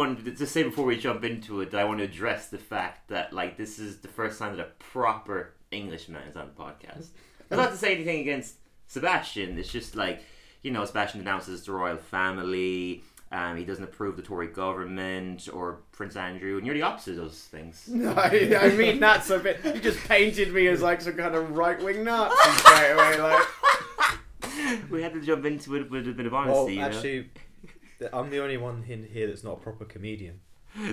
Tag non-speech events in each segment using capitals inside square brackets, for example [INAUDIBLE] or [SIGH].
All right, I do want to just say before we jump into it that I want to address the fact that like this is the first time that a proper Englishman is on the podcast. That's not to say anything against Sebastian. It's just like you know, Sebastian denounces the royal family. Um, he doesn't approve the Tory government or Prince Andrew, and you're the opposite of those things. [LAUGHS] No, I, I mean that so bit. You just painted me as like some kind of right wing Nazi straight away. Like, [LAUGHS] we had to jump into it with a bit of Well, honesty. you know? I'm the only one in here that's not a proper comedian.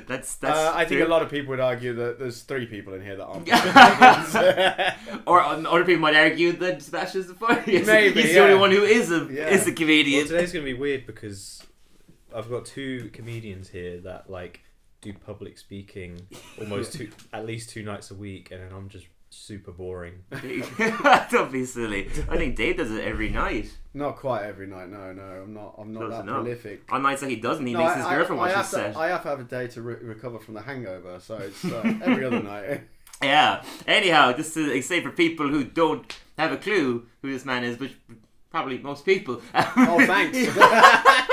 that's [LAUGHS] that's. uh, I think a lot of people would argue that there's three people in here that aren't. [LAUGHS] [LAUGHS] Or um, other people might argue that Sebastian's the funniest. Maybe, he's the only one who is a Yeah. is a Well, comedian. today's gonna be weird because I've got two comedians here that like do public speaking almost two, at least two nights a week, and then I'm just super boring. [LAUGHS] Don't be silly. I think Dave does it every night. not quite every night. No, no, I'm not. I'm not Close that enough. prolific. On nights that he doesn't, he No, makes I- his I- girlfriend I watch have his to, set. I have to have a day to re- recover from the hangover, so it's uh, every other night. [LAUGHS] Yeah. Anyhow, just to say for people who don't have a clue who this man is, which probably most people. Oh, thanks. [LAUGHS]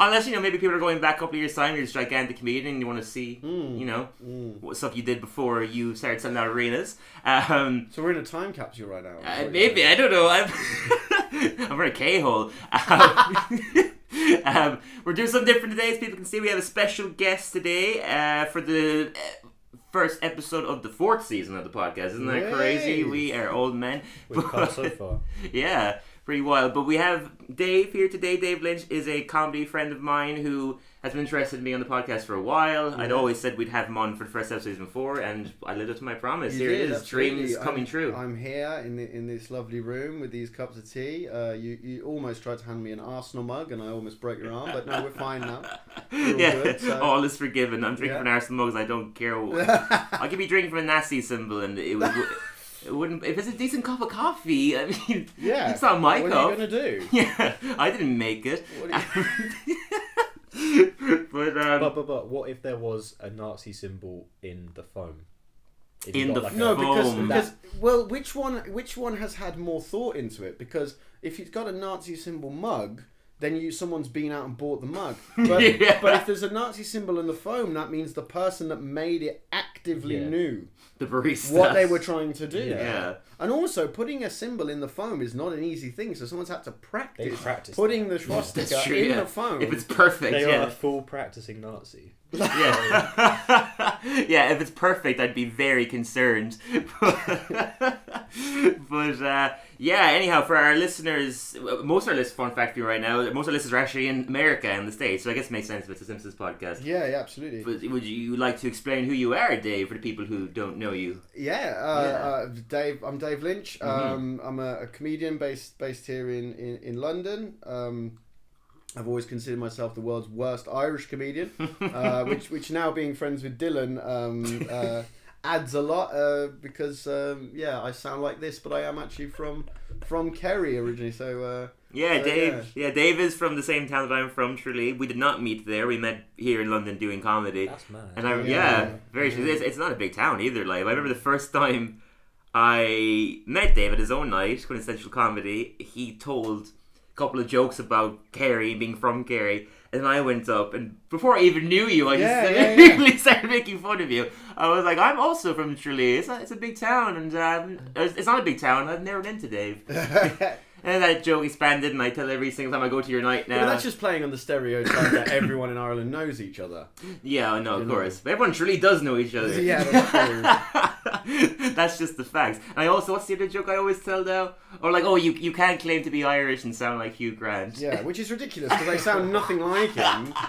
Unless you know, maybe people are going back a couple of years time. You're a gigantic comedian, and you want to see, Mm. you know, Mm. what stuff you did before you started selling out arenas. Um, So we're in a time capsule right now. Uh, maybe. I don't know. I'm [LAUGHS] I'm in a K hole. Um, [LAUGHS] um, we're doing something different today, as people can see. We have a special guest today uh, for the uh, first episode of the fourth season of the podcast. Isn't that crazy? We are old men. We've come so [LAUGHS] far. yeah, pretty wild. But we have Dave here today. Dave Lynch is a comedy friend of mine who has been interested in me on the podcast for a while. I'd always said we'd have him on for the first episode season four, and I lived up to my promise. You here did, it is, absolutely. dreams coming I'm, true. I'm here in the, in this lovely room with these cups of tea. Uh, you you almost tried to hand me an Arsenal mug, and I almost broke your arm. But no, we're fine now. [LAUGHS] We're all yeah, good, so- all is forgiven. I'm drinking Yeah. from an Arsenal mugs. I don't care. [LAUGHS] I could be drinking from a Nazi symbol, and it would. [LAUGHS] It wouldn't. If it's a decent cup of coffee, I mean, [LAUGHS] yeah, it's not my what cup. are you gonna do? [LAUGHS] Yeah, I didn't make it. What are [LAUGHS] but um, But but but what if there was a Nazi symbol in the foam? If In the like No, because, Foam. because well, which one which one has had more thought into it? Because if you've got a Nazi symbol mug, then you someone's been out and bought the mug. [LAUGHS] But, Yeah. but if there's a Nazi symbol in the foam, that means the person that made it actively Yeah. knew the barista. what they were trying to do. Yeah. Yeah. And also, putting a symbol in the foam is not an easy thing. So someone's had to They practice putting that. the swastika That's true, in yeah. the foam. If it's perfect, They are a full practicing Nazi. Yeah. [LAUGHS] yeah, if it's perfect, I'd be very concerned. [LAUGHS] but uh, yeah, anyhow, for our listeners, most of our listeners, fun fact for you right now, most of our listeners are actually in America and the States, so I guess it makes sense if it's a Simpsons podcast. yeah, yeah, absolutely. But would you like to explain who you are, Dave, for the people who don't know you? Yeah, uh, Yeah. Uh, Dave. I'm Dave Lynch. Mhm. Um, I'm a, a comedian based based here in in, in London. Um, I've always considered myself the world's worst Irish comedian, [LAUGHS] uh, which which now being friends with Dylan um, [LAUGHS] uh, adds a lot uh, because um, yeah, I sound like this, but I am actually from from Kerry originally. So uh, Yeah, So, Dave. Yeah. Dave is from the same town that I'm from, Truly, We did not meet there. We met here in London doing comedy. That's mad. And I, yeah, Yeah. very. Yeah. It's, it's not a big town either. Like I remember the first time I met Dave at his own night, quintessential comedy. He told a couple of jokes about Kerry being from Kerry, and I went up and before I even knew you, I Yeah, just yeah, yeah. [LAUGHS] started making fun of you. I was like, I'm also from Tralee. It's a, it's a big town, and um, it's it's not a big town. I've never been to Dave. [LAUGHS] [LAUGHS] And that joke expanded, and I tell every single time I go to your night now. but that's just playing on the stereotype that everyone in Ireland knows each other. yeah, I know, of You know. course. But everyone truly does know each other. Yeah, that's. [LAUGHS] That's just the facts. And I also, what's the other joke I always tell now? Or like, oh, you you can't claim to be Irish and sound like Hugh Grant. Yeah, which is ridiculous because they sound nothing like him. [LAUGHS]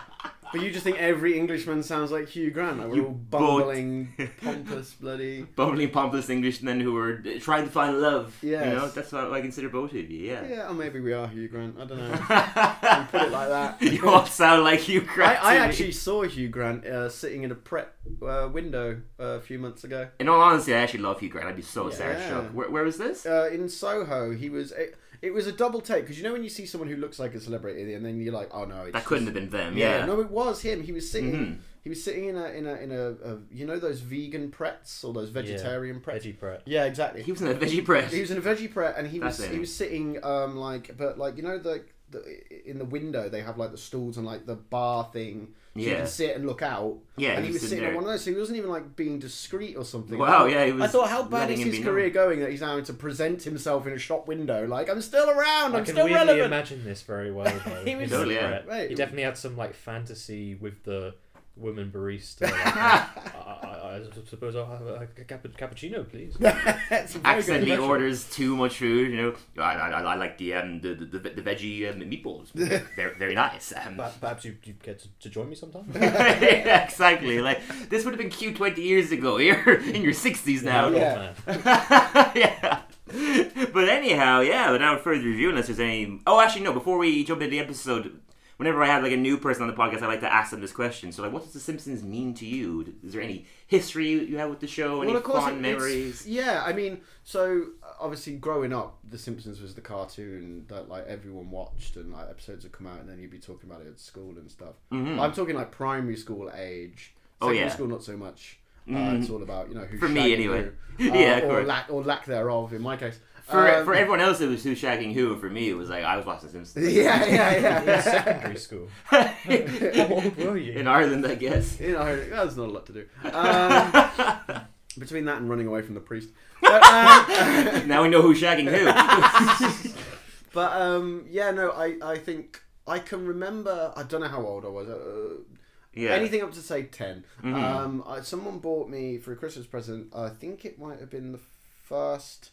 But you just think every Englishman sounds like Hugh Grant. Like we're You all bumbling, [LAUGHS] pompous, bloody. Bumbling, pompous Englishmen who are trying to find love. Yeah. You know, that's what I consider both of you, yeah. Yeah, or maybe we are Hugh Grant. I don't know. [LAUGHS] put it like that. you all sound like Hugh I, Grant. I me. actually saw Hugh Grant uh, sitting in a prep uh, window uh, a few months ago. In all honesty, I actually love Hugh Grant. I'd be so Yeah. starstruck. Where, where was this? Uh, in Soho, he was. It was a double take because you know when you see someone who looks like a celebrity and then you're like, oh no, it's that couldn't just- have been them, Yeah, yeah. no, it was him. He was sitting. Mhm. He was sitting in a in a in a, a you know those vegan Prets or those vegetarian Prets. Veggie Pret. Yeah, exactly. He was in a veggie press. He was in a veggie pret, and he was Fascinating. he was sitting um like but like you know the the, in the window they have like the stools and like the bar thing. So you Yeah. can sit and look out. Yeah, and he he was was sitting there. on one of those. So he wasn't even like being discreet or something. Wow, yeah, he was I thought, how bad is his career known. going that he's now having to present himself in a shop window? Like, I'm still around. I I'm can still weirdly relevant. imagine this very well. [LAUGHS] He was- Totally, yeah. Right. He definitely had some like fantasy with the woman barista. Like, [LAUGHS] I, I, I suppose I'll have a, a cap- cappuccino, please. [LAUGHS] That's a very good accidentally orders too much food. You know, I, I, I like the um the the, the veggie um, meatballs. [LAUGHS] Very very nice. Um, Perhaps, perhaps you, you get to, to join me sometime. yeah, exactly. Like this would have been cute twenty years ago. You're in your sixties now. Old Yeah. yeah. But anyhow, yeah. Without further review, unless there's any. Oh, actually, no. Before we jump into the episode, whenever I have like a new person on the podcast, I like to ask them this question. So, like, what does The Simpsons mean to you? Is there any history you have with the show? Any Well, of course, fond it- memories? Yeah, I mean, so obviously growing up, The Simpsons was the cartoon that like everyone watched, and like episodes would come out, and then you'd be talking about it at school and stuff. Mhm. I'm talking like primary school age. Oh, yeah. school, not so much. Uh, Mhm. it's all about you know who For me, anyway. who, uh, [LAUGHS] Yeah, of or lack or lack thereof in my case. For, Um, for everyone else, it was who shagging who. For me, it was like I was watching The Simpsons. yeah, yeah, [LAUGHS] In yeah. secondary school. [LAUGHS] How old were you? In Ireland, I guess. you know, there's not a lot to do. [LAUGHS] Um, between that and running away from the priest. But, um, now we know who's shagging who. But um, yeah, no, I, I think I can remember. I don't know how old I was. Uh, yeah. Anything up to say 10 Mhm. Um, I, someone bought me for a Christmas present. I think it might have been the first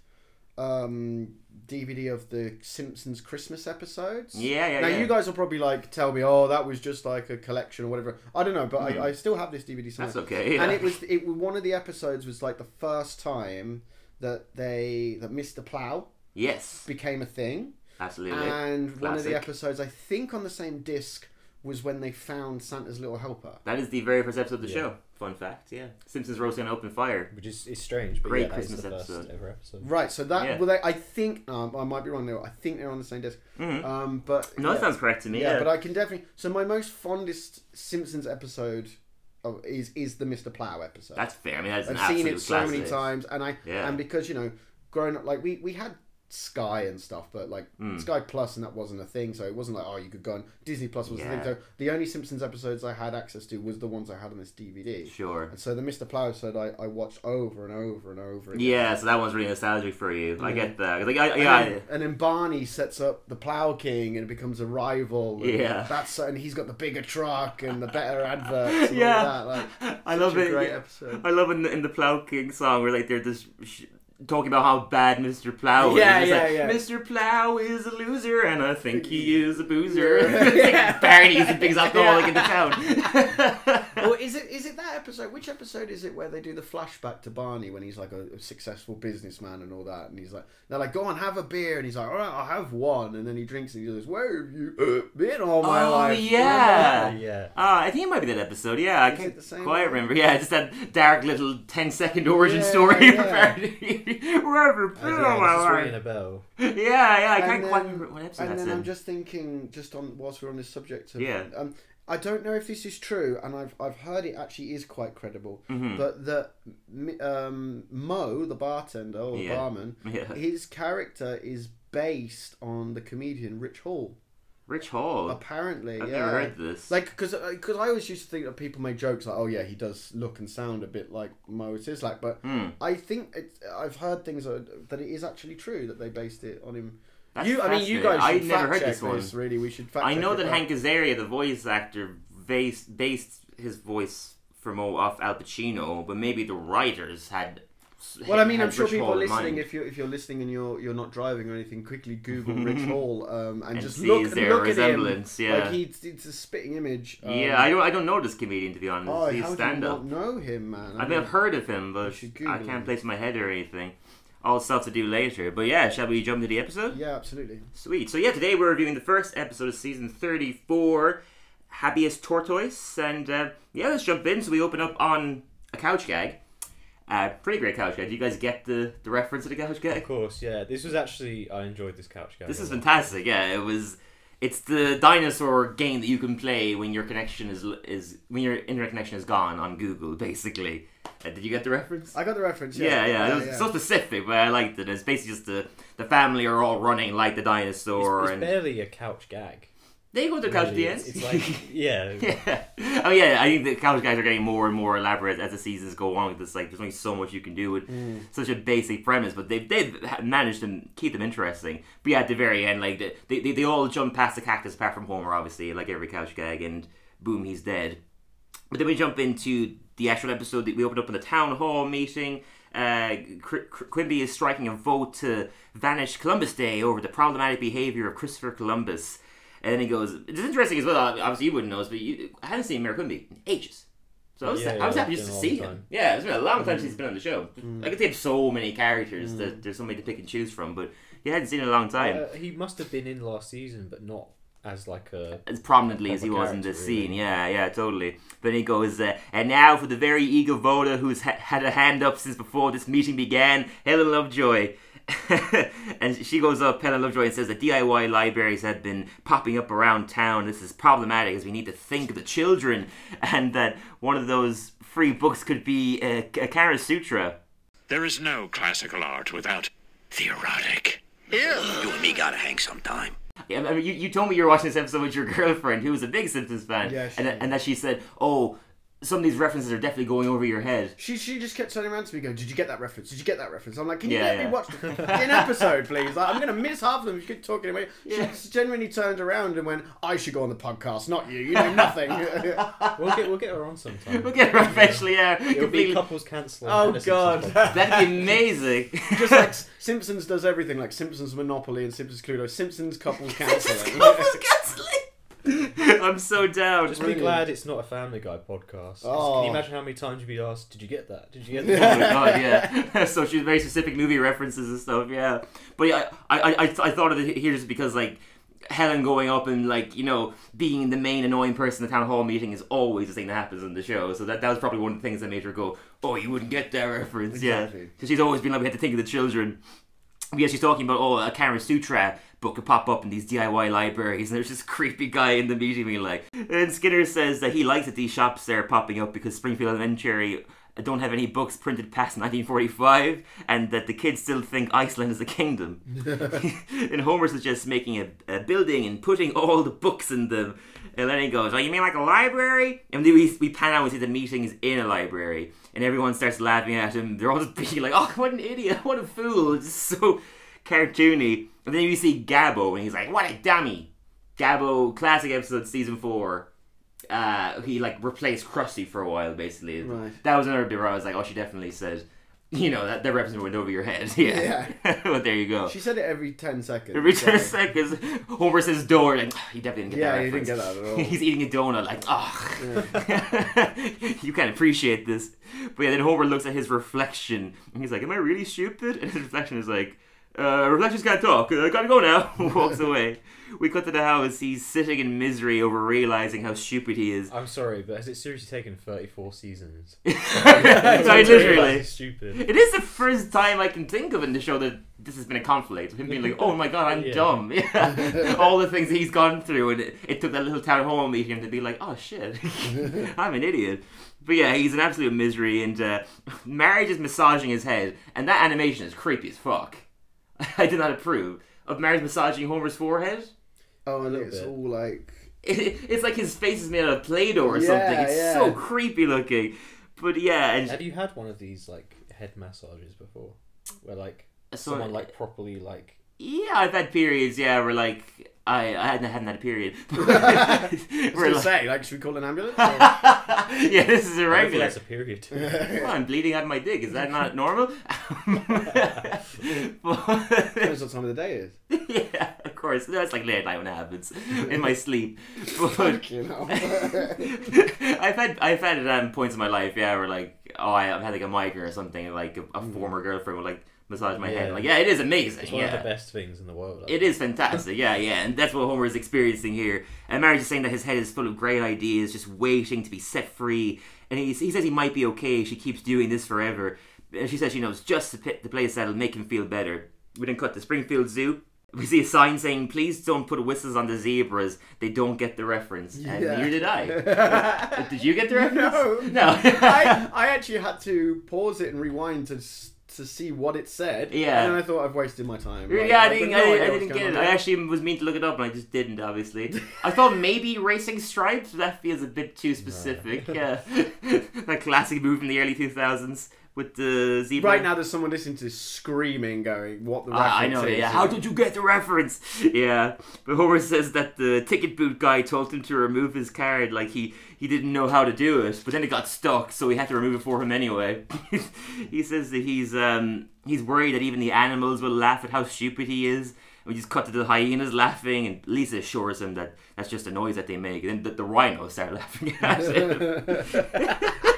um, DVD of the Simpsons Christmas episodes. Yeah, yeah, Now yeah. you guys will probably like tell me, oh, that was just like a collection or whatever. I don't know, but Mhm. I, I still have this DVD somewhere. That's okay. Yeah. And it was it one of the episodes was like the first time that they that Mr. Plow yes, became a thing. absolutely. And one of the episodes, I think on the same disc, was when they found Santa's little helper. that is the very first episode of the Yeah. show. Fun fact. Yeah. Simpsons roasting on open fire. Which is, is strange, but Great yeah, Christmas the first episode. ever episode. Right, so that Yeah. well, they, I think um, I might be wrong there. I think they're on the same disc. Mhm. Um, but No, yeah. that sounds correct to me. yeah, Yeah, but I can definitely. So my most fondest Simpsons episode of, is is the Mr. Plow episode. that's fair. I mean, that's I've seen it so many times, and I Yeah. and because you know, growing up, like we we had Sky and stuff, but like Mm. Sky Plus and that wasn't a thing, so it wasn't like oh you could go on Disney Plus was the Yeah. thing. So the only Simpsons episodes I had access to was the ones I had on this DVD. Sure. And so the Mr. Plow episode I, I watched over and over and over again. Yeah, so that one's really nostalgic for you. I get that. Like, I, And, yeah, then, and then Barney sets up the Plow King and it becomes a rival. Yeah. That's and he's got the bigger truck and the better adverts. And [LAUGHS] Yeah. All that. Like, I love it. Great episode. I love in the, in the Plow King song where like they're just talking about how bad Mr. Plow is. Yeah, yeah, like, yeah. Mr. Plow is a loser, and I think he [LAUGHS] is a boozer. Yeah. [LAUGHS] It's like the biggest [LAUGHS] alcoholic in the town. or is it is it that episode? Which episode is it where they do the flashback to Barney when he's like a, a successful businessman and all that, and he's like, they're like, go on, have a beer, and he's like, all right, I'll have one, and then he drinks and he goes, where have you uh, been all my Oh, life? yeah. yeah. Ah, I think it might be that episode. Yeah, I Is can't it the same quite one? remember. Yeah, just that dark little 10 second origin Yeah, story yeah. Wherever As, been yeah, all this my is life. ringing a bell. [LAUGHS] Yeah, yeah, I And can't quite then- remember what episode And then in. I'm just thinking, just on whilst we're on this subject, of, Yeah. um, I don't know if this is true, and I've I've heard it actually is quite credible, Mhm. but that um, Moe, the bartender or Yeah. barman, Yeah. his character is based on the comedian Rich Hall. Rich Hall. Apparently, I've yeah. never heard this. Like, because because I always used to think that people make jokes like, oh yeah, he does look and sound a bit like Moe Szyslak, but Hmm. I think it's, I've heard things that, that it is actually true that they based it on him. That's you, I mean, you guys should I'd never heard this one. this. Really, we should. Fact I know that Hank Azaria, the voice actor, based based his voice from Mo off Al Pacino, but maybe the writers had. Well, I mean, I'm sure Rich people Hall are listening. If you're if you're listening and you're you're not driving or anything, quickly Google Rich [LAUGHS] Hall um, and, and just see look is and there a look at him. Yeah, Like he's it's a spitting image. Um, yeah. I don't. I don't know this comedian to be honest. Oh, He's how stand do you up. not know him, man? I mean, I've heard of him, but I can't him. place my head or anything. All stuff to do later. But yeah, shall we jump to the episode? Yeah, absolutely. Sweet. So yeah, today we're reviewing the first episode of season thirty-four, Habeas Tortoise, and uh, yeah, let's jump in. So we open up on a couch gag. Uh, pretty great couch gag. Do you guys get the, the reference to the couch gag? Of course, yeah. This was actually I enjoyed this couch guy. This is fantastic. Yeah, it was. It's the dinosaur game that you can play when your connection is is when your internet connection is gone on Google, basically. Uh, did you get the reference? I got the reference. Yeah, Yeah, yeah, it was so specific, but I liked it. It's basically just the the family are all running like the dinosaur, It's, it's and barely a couch gag. They go to the couch at the end. It's, like yeah, [LAUGHS] yeah. Oh yeah, I think the couch guys are getting more and more elaborate as the seasons go on. It's like there's only so much you can do with Mm. such a basic premise, but they've they've managed to keep them interesting. But yeah, at the very end, like they they, they all jump past the cactus, apart from Homer, obviously, like every couch gag, and boom, he's dead. But then we jump into the actual episode. that We opened up in the town hall meeting. Uh, Qu- Qu- Quimby is striking a vote to vanish Columbus Day over the problematic behavior of Christopher Columbus. And then he goes, "It's interesting as well. Obviously, you wouldn't know this, but you, I haven't seen Mayor Quimby in ages. So I was, Yeah, I was happy just to see him. Yeah, it's been a long time since he's been on the show. Mm. I could think of so many characters that there's so many to pick and choose from, but he hadn't seen in a long time Uh, he must have been in last season, but not as like a. as prominently as he was in this character, scene. Yeah, yeah, totally. But he goes, uh, and now for the very eager voter who's ha- had a hand up since before this meeting began, Helen Lovejoy. [LAUGHS] and she goes up, Helen Lovejoy, and says that DIY libraries have been popping up around town. This is problematic as we need to think of the children, [LAUGHS] and that one of those free books could be uh, a Kara Sutra. There is no classical art without the erotic. You and me gotta hang sometime. Yeah, I mean, you, you told me you were watching this episode with your [LAUGHS] girlfriend, who was a big Simpsons fan, Yeah, she and, and that she said, "Oh, some of these references are definitely going over your head." She, she just kept turning around to me going, Did you get that reference? Did you get that reference? I'm like, Can you Yeah, let yeah. me watch [LAUGHS] the an episode, please? Like, I'm going to miss half of them. You keep talking away. Yeah. She genuinely turned around and went, I should go on the podcast, not you. You know nothing. [LAUGHS] [LAUGHS] We'll get we'll get her on sometime. We'll get her eventually, yeah. It'll be couples cancelling. Oh, and a Simpsons God. That'd be amazing. just like Simpsons does everything, like Simpsons Monopoly and Simpsons Cluedo. Simpsons couples cancelling. couples cancelling. [LAUGHS] I'm so down. Just be glad it's not a Family Guy podcast. Oh. Can you oh. imagine how many times you'd be asked, "Did you get that? Did you get [LAUGHS] Oh that?" my god, yeah. [LAUGHS] so she's very specific movie references and stuff, yeah. But yeah, I, I, I, I thought of it here just because like Helen going up and like you know being the main annoying person in the town hall meeting is always the thing that happens in the show. So that that was probably one of the things that made her go, "Oh, you wouldn't get that reference." Exactly. Yeah, because she's always been like, "We had to think of the children." But yeah, she's talking about oh, a Karen Sutra book could pop up in these DIY libraries, and there's this [LAUGHS] creepy guy in the meeting being like, and Skinner says that he likes that these shops are popping up because Springfield Elementary don't have any books printed past 1945, and that the kids still think Iceland is a kingdom. [LAUGHS] [LAUGHS] and Homer suggests making a, a building and putting all the books in them. And then he goes, "Oh, you mean like a library?" And we, we pan out and see the meeting is in a library, and everyone starts laughing at him. They're all just being like, "Oh, what an idiot! What a fool!" It's so cartoony. And then you see Gabbo, and he's like, "What a dummy!" Gabbo, classic episode, season four. Uh, he like replaced Krusty for a while, basically. Right. That was another bit where I was like, "Oh, she definitely said." You know that that reference went over your head, [LAUGHS] yeah. but there you go. She said it every 10 seconds. Every so- ten seconds, Homer says door, like "Ah, he definitely didn't get Yeah, that. he didn't get that at all. [LAUGHS] He's eating a donut, like, oh, [LAUGHS] you can't appreciate this. But yeah, then Homer looks at his reflection, and he's like, "Am I really stupid?" And his reflection is like, uh, "Reflections can't talk. I gotta go now." [LAUGHS] Walks away. We cut to the house. He's sitting in misery over realizing how stupid he is. I'm sorry, but has it seriously taken 34 seasons? [LAUGHS] I To literally. stupid. It is the first time I can think of in the show that this has been a conflict. Him being like, "Oh my god, I'm [LAUGHS] Yeah. dumb." Yeah. All the things he's gone through, and it, it took that little town hall meeting to be like, "Oh shit, I'm an idiot." But yeah, he's an absolute misery, and uh, Marge is massaging his head, and that animation is creepy as fuck. [LAUGHS] I do not approve of Marge massaging Homer's forehead. Oh, and little it's bit. all like. It, [LAUGHS] it's like his face is made out of Play-Doh or Yeah, something. It's yeah. so creepy looking. But yeah, and Have you had one of these like head massages before, where like uh, So- someone like properly like Yeah, I've had periods. Yeah, where like I I hadn't hadn't had a period. [LAUGHS] [LAUGHS] I was We're going like, say, like, should we call an ambulance? [LAUGHS] Yeah, this is I don't irregular. that's a period. I'm bleeding out of my dick. Is that not normal? But- Depends what time of the day it is. yeah, of course. That's like late night when it happens in my sleep. But Fucking hell. I've had I've had um, points in my life, yeah, where like oh I, I've had like a migraine or something, like a, a former girlfriend would like massage my head. Yeah. Like yeah, it is amazing. It's one yeah. of the best things in the world. It is fantastic, yeah, yeah, and that's what Homer is experiencing here. And Marge is saying that his head is full of great ideas, just waiting to be set free. And he, he says he might be okay. She keeps doing this forever. And she says she knows just the, the place that'll make him feel better. We then cut to Springfield Zoo. we see a sign saying, "Please don't put whistles on the zebras. They don't get the reference." And Yeah. neither did I. [LAUGHS] did you get the reference? No. No. I, [LAUGHS] I actually had to pause it and rewind to s- to see what it said. Yeah. And I thought I've wasted my time. Like, yeah, I didn't, no I, I didn't get it. I actually was mean to look it up, and I just didn't. Obviously, [LAUGHS] I thought maybe Racing stripes. That feels a bit too specific. [LAUGHS] Yeah, [LAUGHS] that classic move from the early two thousands with the zebra. Right now, there's someone listening to this screaming, going, "What the reference Ah, I know, is." yeah. How did you get the reference? [LAUGHS] Yeah, but Homer says that the ticket booth guy told him to remove his card, like he he didn't know how to do it, but then it got stuck, so he had to remove it for him anyway. [LAUGHS] he says that he's um he's worried that even the animals will laugh at how stupid he is. And we just cut to the hyenas laughing, and Lisa assures him that that's just a noise that they make. And then the, the rhinos start laughing at him. [LAUGHS]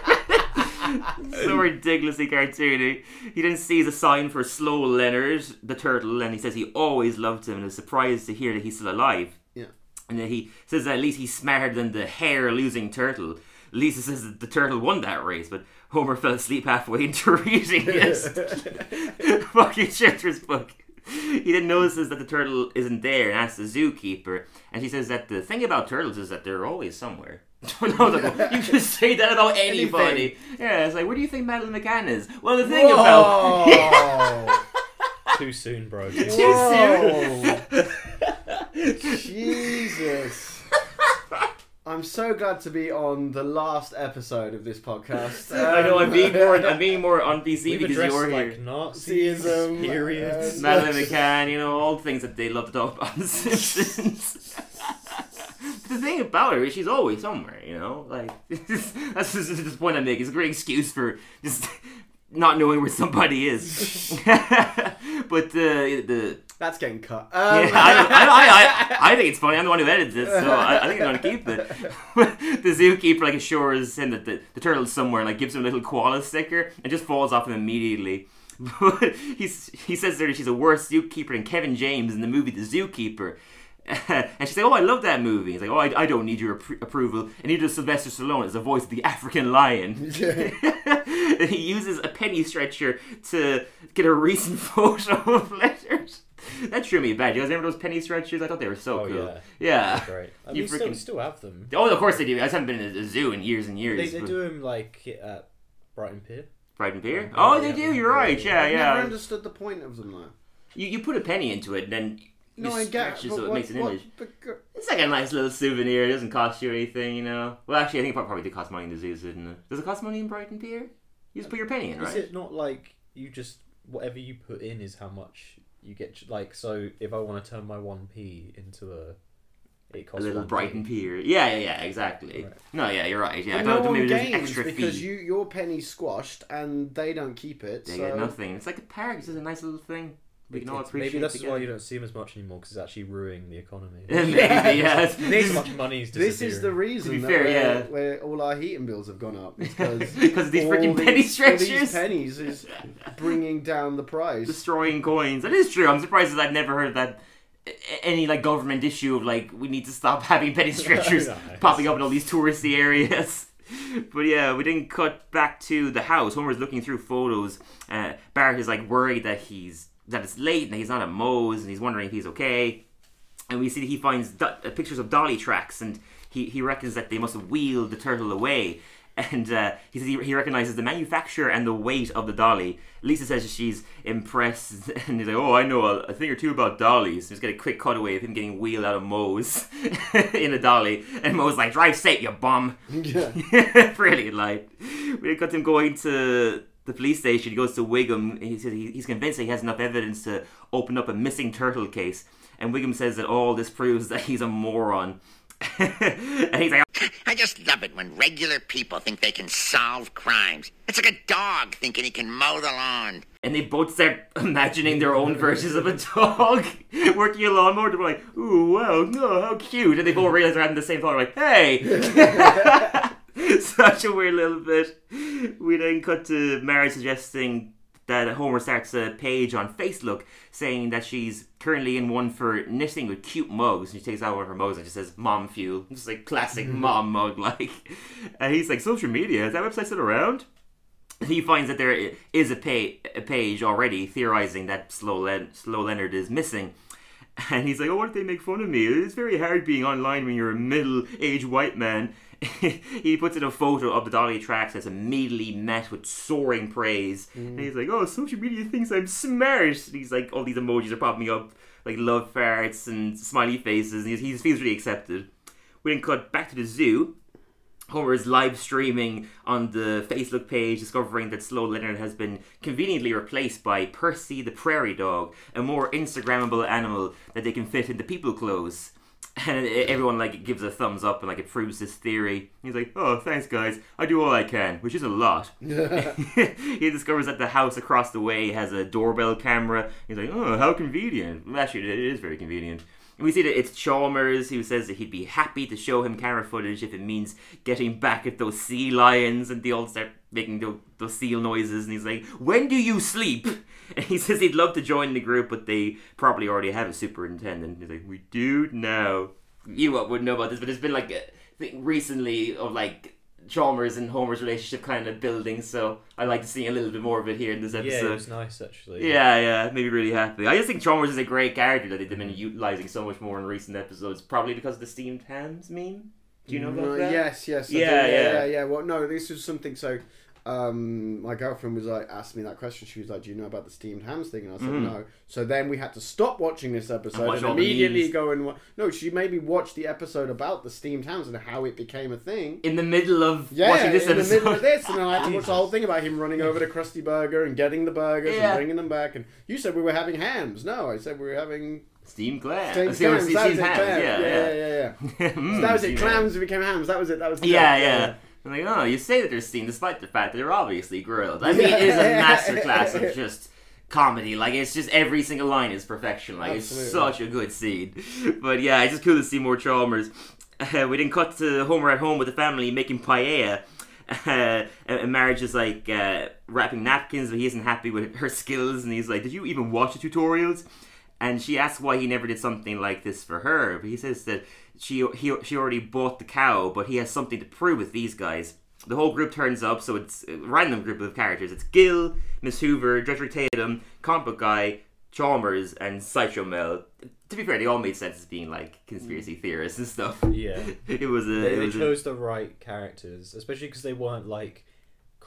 [LAUGHS] so ridiculously cartoony. He then sees a sign for Slow Leonard, the turtle, and he says he always loved him and is surprised to hear that he's still alive. Yeah. And then he says that at least he's smarter than the hair losing turtle. Lisa says that the turtle won that race, but Homer fell asleep halfway into [LAUGHS] reading this [LAUGHS] fucking children's book. He then notices that the turtle isn't there and asks the zookeeper, and she says that the thing about turtles is that they're always somewhere. [LAUGHS] no, no, you just [LAUGHS] say that about anybody. Yeah, it's like, where do you think Madeleine McCann is? Well, the thing about Too soon, bro. [LAUGHS] Too Whoa. Jesus. I'm so glad to be on the last episode of this podcast. I know I'm being Um, more I'm being more on BC We've because you're like here. Nazis, Nazism, periods. Madeleine McCann, you know, all the things that they love to talk about on The Simpsons. But the thing about her is she's always somewhere, you know? Like, [LAUGHS] that's just, just the point I make. It's a great excuse for just [LAUGHS] not knowing where somebody is. [LAUGHS] but uh, the. That's getting cut. Um, Yeah, I, I, I, I, I think it's funny. I'm the one who edits it, so I, I think I'm going to keep it. the zookeeper like assures him that the, the turtle's somewhere and like gives him a little koala sticker and just falls off him immediately. He's, he says that she's a worse zookeeper than Kevin James in the movie The Zookeeper. [LAUGHS] and she's like, "Oh, I love that movie." He's like, "Oh, I, I don't need your appro- approval." And neither does Sylvester Stallone as the voice of the African lion. [LAUGHS] he uses a penny stretcher to get a recent [LAUGHS] photo of letters. That threw me back. You guys remember those penny stretchers? I thought they were so Oh, cool. yeah. Yeah. Great. I You mean, still, freaking- still have them. Oh, of course they do. I just haven't been in a zoo in years and years. They, they but- do them like at Brighton Pier. Brighton Pier? Yeah, Oh, they yeah, do. You're yeah, right. yeah. Yeah, I've yeah. never understood the point of them though. You, you put a penny into it, and then you No, I get. it but so it what- makes an what- image. but It's like a nice little souvenir. It doesn't cost you anything, you know. Well, actually, I think it probably did cost money in the zoos, didn't it? Does it cost money in Brighton Pier? You just put your penny in, right? Is it not like you just whatever you put in is how much you get? Like, so if I want to turn my one p into a, it A little 1p. Brighton Pier. Yeah, yeah, yeah, exactly. Right. No, yeah, you're right. Yeah, I But thought no one there's gains extra because fee. you your penny's squashed and they don't keep it. They so get nothing. It's like a park. It's just a nice little thing. We can all appreciate Maybe that's together. why you don't see them as much anymore because it's actually ruining the economy. [LAUGHS] Maybe, yeah. This much money is This is the reason be that fair, we're- yeah. where all our heating bills have gone up. Because Because [LAUGHS] these freaking penny stretchers. These pennies is [LAUGHS] bringing down the price. destroying coins. That is true. I'm surprised that I've never heard that any like government issue of like we need to stop having penny stretchers No, popping up in all these touristy areas. But yeah, we didn't cut back to the house. Homer's looking through photos. Uh, Bart is like worried that he's that it's late and he's not at Moe's and he's wondering if he's okay. And we see that he finds do- uh, pictures of dolly tracks and he, he reckons that they must have wheeled the turtle away. [LAUGHS] And uh, he says he, he recognizes the manufacturer and the weight of the dolly. Lisa says she's impressed, [LAUGHS] and he's like, "Oh, I know a, a thing or two about dollies." Just get a quick cutaway of him getting wheeled out of Moe's [LAUGHS] in a dolly, and Moe's like, "Drive safe, you bum." Yeah. Brilliant line. We got him going to the police station. He goes to Wiggum. He says he- he's convinced that he has enough evidence to open up a missing turtle case. And Wiggum says that all this proves that he's a moron. [LAUGHS] and he's like, I just love it when regular people think they can solve crimes. It's like a dog thinking he can mow the lawn. and they both start [LAUGHS] imagining their own versions of a dog [LAUGHS] working a lawnmower. They're like, "Ooh, wow, no, how cute!" And they both realize they're having the same thought. Like, "Hey." [LAUGHS] Such a weird little bit. We then cut to Marge suggesting that Homer starts a page on Facebook saying that she's currently in one for knitting with cute mugs. And she takes out one of her mugs and she says "Mom Fuel," just like classic mm-hmm. mom mug, [LAUGHS] like. And he's like, "Social media is that website still around?" he finds that there is a, pa- a page already theorizing that Slow, Len- Slow Leonard is missing. And he's like, "Oh, what if they make fun of me? It's very hard being online when you're a middle-aged white man." [LAUGHS] he puts in a photo of the Dolly tracks that's immediately met with soaring praise. Mm. And he's like, "Oh, social media thinks I'm smart." And he's like, all these emojis are popping up, like love farts and smiley faces. And he, he feels really accepted. We then cut back to the zoo. Homer is live streaming on the Facebook page, discovering that Slow Leonard has been conveniently replaced by Percy the prairie dog, a more Instagrammable animal that they can fit into people clothes. [LAUGHS] And everyone like gives a thumbs up and like approves this theory. He's like, "Oh, thanks, guys. I do all I can, which is a lot." [LAUGHS] [LAUGHS] he discovers that the house across the way has a doorbell camera. He's like, "Oh, how convenient." Actually, it is very convenient. And we see that it's Chalmers who says that he'd be happy to show him camera footage if it means getting back at those sea lions, and they all start making the, those seal noises. And he's like, "When do you sleep?" [LAUGHS] And he says he'd love to join the group, but they probably already have a superintendent. He's like, "We do now." You what would know about this, but it's been like uh, a thing recently of like Chalmers and Homer's relationship kind of building. So I like to see a little bit more of it here in this Yeah, episode. it was nice actually. Yeah, yeah, made me really happy. I just think Chalmers is a great character that they've been mm-hmm. utilizing so much more in recent episodes, probably because of the steamed hams meme. Do you know about Uh, that? Yes, yes. Yeah, yeah, yeah. yeah, yeah. Well, no, this was something. So, um, my girlfriend was like, asked me that question. She was like, "Do you know about the steamed hams thing?" And I said, Mhm. "No." So then we had to stop watching this episode watch and, immediately memes. go and wa- no. She made me watch the episode about the steamed hams and how it became a thing. In the middle of Yeah, watching this in episode. the middle of this, and then I had to watch the whole [LAUGHS] thing about him running over to Krusty Burger and getting the burgers Yeah. and bringing them back. And you said we were having hams. No, I said we were having Steamed clams. steamed Steamed- clams. Hams. Yeah, yeah, yeah. yeah, yeah. Mm, [LAUGHS] So that was it. Clams hams. became hams. That was it. That was the Yeah, joke. yeah. I'm like, oh, you say that they're steamed despite the fact that they're obviously grilled. I [LAUGHS] mean, it is a masterclass of [LAUGHS] just comedy. Like, it's just every single line is perfection. Like, it's such a good scene. But yeah, it's just cool to see more Chalmers. Uh, we then cut to Homer at home with the family making paella. Uh, and Marge is like uh, wrapping napkins, but he isn't happy with her skills, and he's like, "Did you even watch the tutorials?" And she asks why he never did something like this for her, but he says that she he, she already bought the cow, but he has something to prove with these guys. The whole group turns up, so it's a random group of characters. It's Gil, Miss Hoover, Judge Tatum, Comic Book Guy, Chalmers, and Sideshow Mel. To be fair, they all made sense as being like conspiracy mm. theorists and stuff. Yeah. [LAUGHS] It was a. They, it they was a- chose the right characters, especially because they weren't like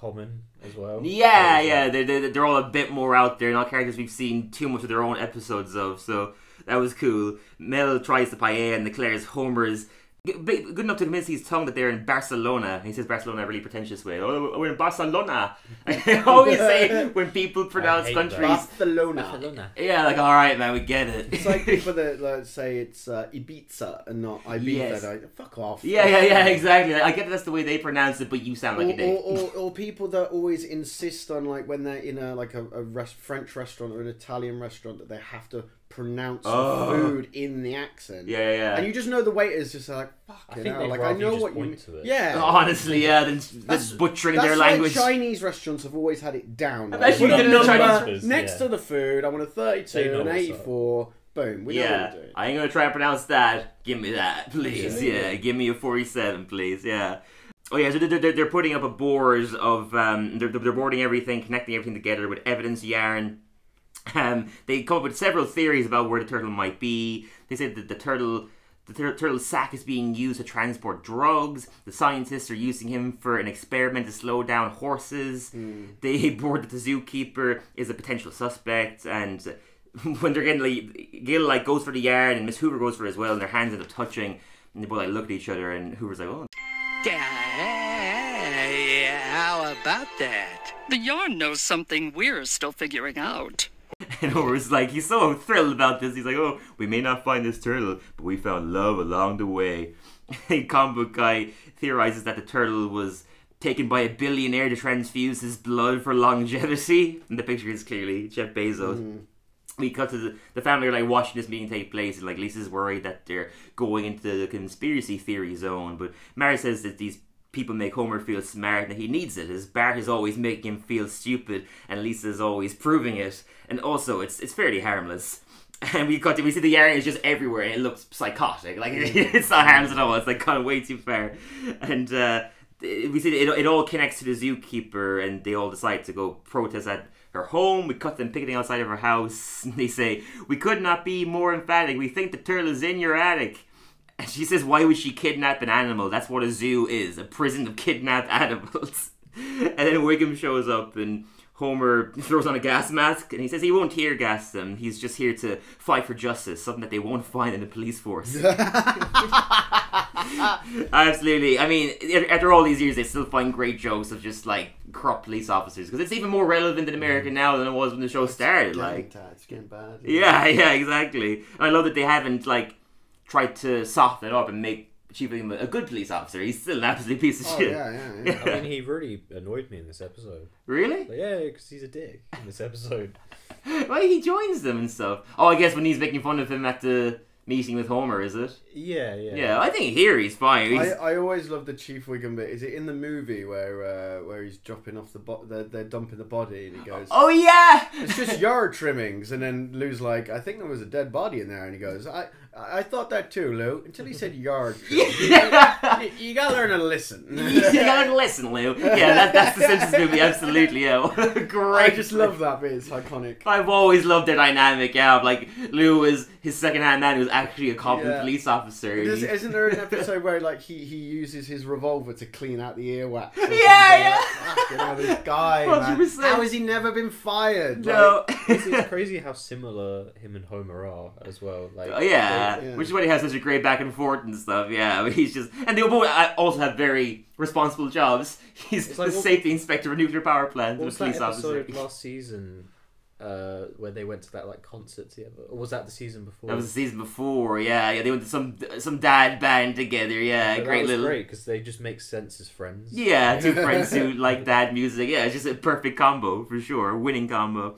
common as well. Yeah, So, yeah, they're, they're, they're all a bit more out there, not characters we've seen too much of their own episodes of, so that was cool. Mel tries to paella and declares Homer's good enough to convince his tongue that they're in Barcelona. He says Barcelona in a really pretentious way. Oh, we're in Barcelona. [LAUGHS] I always say [LAUGHS] when people pronounce hate countries. Barcelona. Barcelona. Yeah, like, alright, man, we get it. It's like [LAUGHS] people that like, say it's uh, Ibiza and not Ibiza. Yes. Like, Fuck off. yeah, yeah, yeah, exactly. I get that's the way they pronounce it, but you sound Or, like a dick. or, or, or people that always insist on like when they're in a like a, a rest, French restaurant or an Italian restaurant that they have to pronounce Oh. food in the accent. yeah, yeah, yeah. And you just know the waiters just like fuck I you know, like I rather you know what you mean. to it. Yeah. [LAUGHS] Honestly, yeah, then That's- butchering That's their why language. Chinese restaurants have always had it down. bet Like, you did it number Chinese- next yeah. to the food. I want a thirty-two, know an what's up. eighty-four. Boom. We know what yeah, we're doing. I ain't gonna try and pronounce that. Give me that, [LAUGHS] please. Absolutely. Yeah, give me a forty-seven, please. Yeah. Oh yeah, so they're, they're, they're putting up a board of um, they're, they're boarding everything, connecting everything together with evidence yarn. Um, they come up with several theories about where the turtle might be. They said that the turtle, the tur- turtle's sack is being used to transport drugs. The scientists are using him for an experiment to slow down horses. They [LAUGHS] board that the zookeeper is a potential suspect, and [LAUGHS] when they're getting like Gil like goes for the yarn and Miss Hoover goes for it as well, and their hands end up touching, and they both like look at each other, and Hoover's like, "Oh, Yeah, how about that? The yarn knows something we're still figuring out. [LAUGHS] And Homer's like, he's so thrilled about this. He's like, oh, we may not find this turtle, but we found love along the way. [LAUGHS] A comic book guy theorizes that the turtle was taken by a billionaire to transfuse his blood for longevity. [LAUGHS] And the picture is clearly Jeff Bezos. We cut to the, the family are like watching this meeting take place, and like Lisa's worried that they're going into the conspiracy theory zone. But Marge says that these people make Homer feel smart and he needs it. As Bart is always making him feel stupid, and Lisa's always proving it. And also, it's it's fairly harmless. [LAUGHS] And we cut to, we see the yarn is just everywhere, and it looks psychotic. Like [LAUGHS] it's not harmless at all. It's like kind of way too far. And uh, we see it, it all connects to the zookeeper, and they all decide to go protest at her home. We cut them picketing outside of her house. [LAUGHS] They say, "We could not be more emphatic. We think the turtle is in your attic." And she says, "Why would she kidnap an animal? That's what a zoo is—a prison of kidnapped [LAUGHS] animals." and then Wiggum shows up and. Homer throws on a gas mask and he says he won't tear gas them. He's just here to fight for justice, something that they won't find in the police force. [LAUGHS] [LAUGHS] Absolutely. I mean, after all these years, they still find great jokes of just like corrupt police officers because it's even more relevant in America mm. now than it was when the show started. Like, it's getting bad. yeah, yeah, exactly. And I love that they haven't like tried to soften it up and make Chief Wiggum a good police officer. He's still an absolute piece of Oh shit. yeah, yeah, [LAUGHS] yeah. I mean, he really annoyed me in this episode. Really? Like, yeah, because he's a dick in this episode. [LAUGHS] Well, he joins them and stuff. Oh, I guess when he's making fun of him at the meeting with Homer, is it? Yeah, yeah. Yeah, I think here he's fine. I, He's, I always love the Chief Wiggum bit. Is it in the movie where uh, where he's dropping off the bo- they're, they're dumping the body and he goes, oh yeah. it's just [LAUGHS] yard trimmings, and then Lou's like, I think there was a dead body in there, and he goes, I I thought that too, Lou, until he said yard [LAUGHS] trimmings. you, you gotta learn to listen. [LAUGHS] you gotta listen, Lou. Yeah, that, that's the Simpsons movie. Absolutely, yeah. Great. I just love that bit. It's iconic. I've always loved their dynamic. Yeah, of, like Lou was his second-hand man who was actually a competent Yeah. police officer. There's, isn't there an [LAUGHS] episode where like he, he uses his revolver to clean out the earwax? or [LAUGHS] Yeah, something? yeah. Like, fucking hell, this guy, [LAUGHS] man. 100%. How has he never been fired? no. It's, it's crazy how similar him and Homer are as well. Like, Oh, yeah. Yeah. which is why he has such a great back and forth and stuff. Yeah, but he's just and they both also have very responsible jobs. He's It's like the what- safety inspector of a nuclear power plant, What and a was that police officer. episode last season uh, where they went to that like concert together? Or was that the season before? That was the season before. Yeah, yeah, they went to some some dad band together. Yeah, But great little. great because they just make sense as friends. Yeah, [LAUGHS] two friends who like dad music. Yeah, it's just a perfect combo for sure, A winning combo.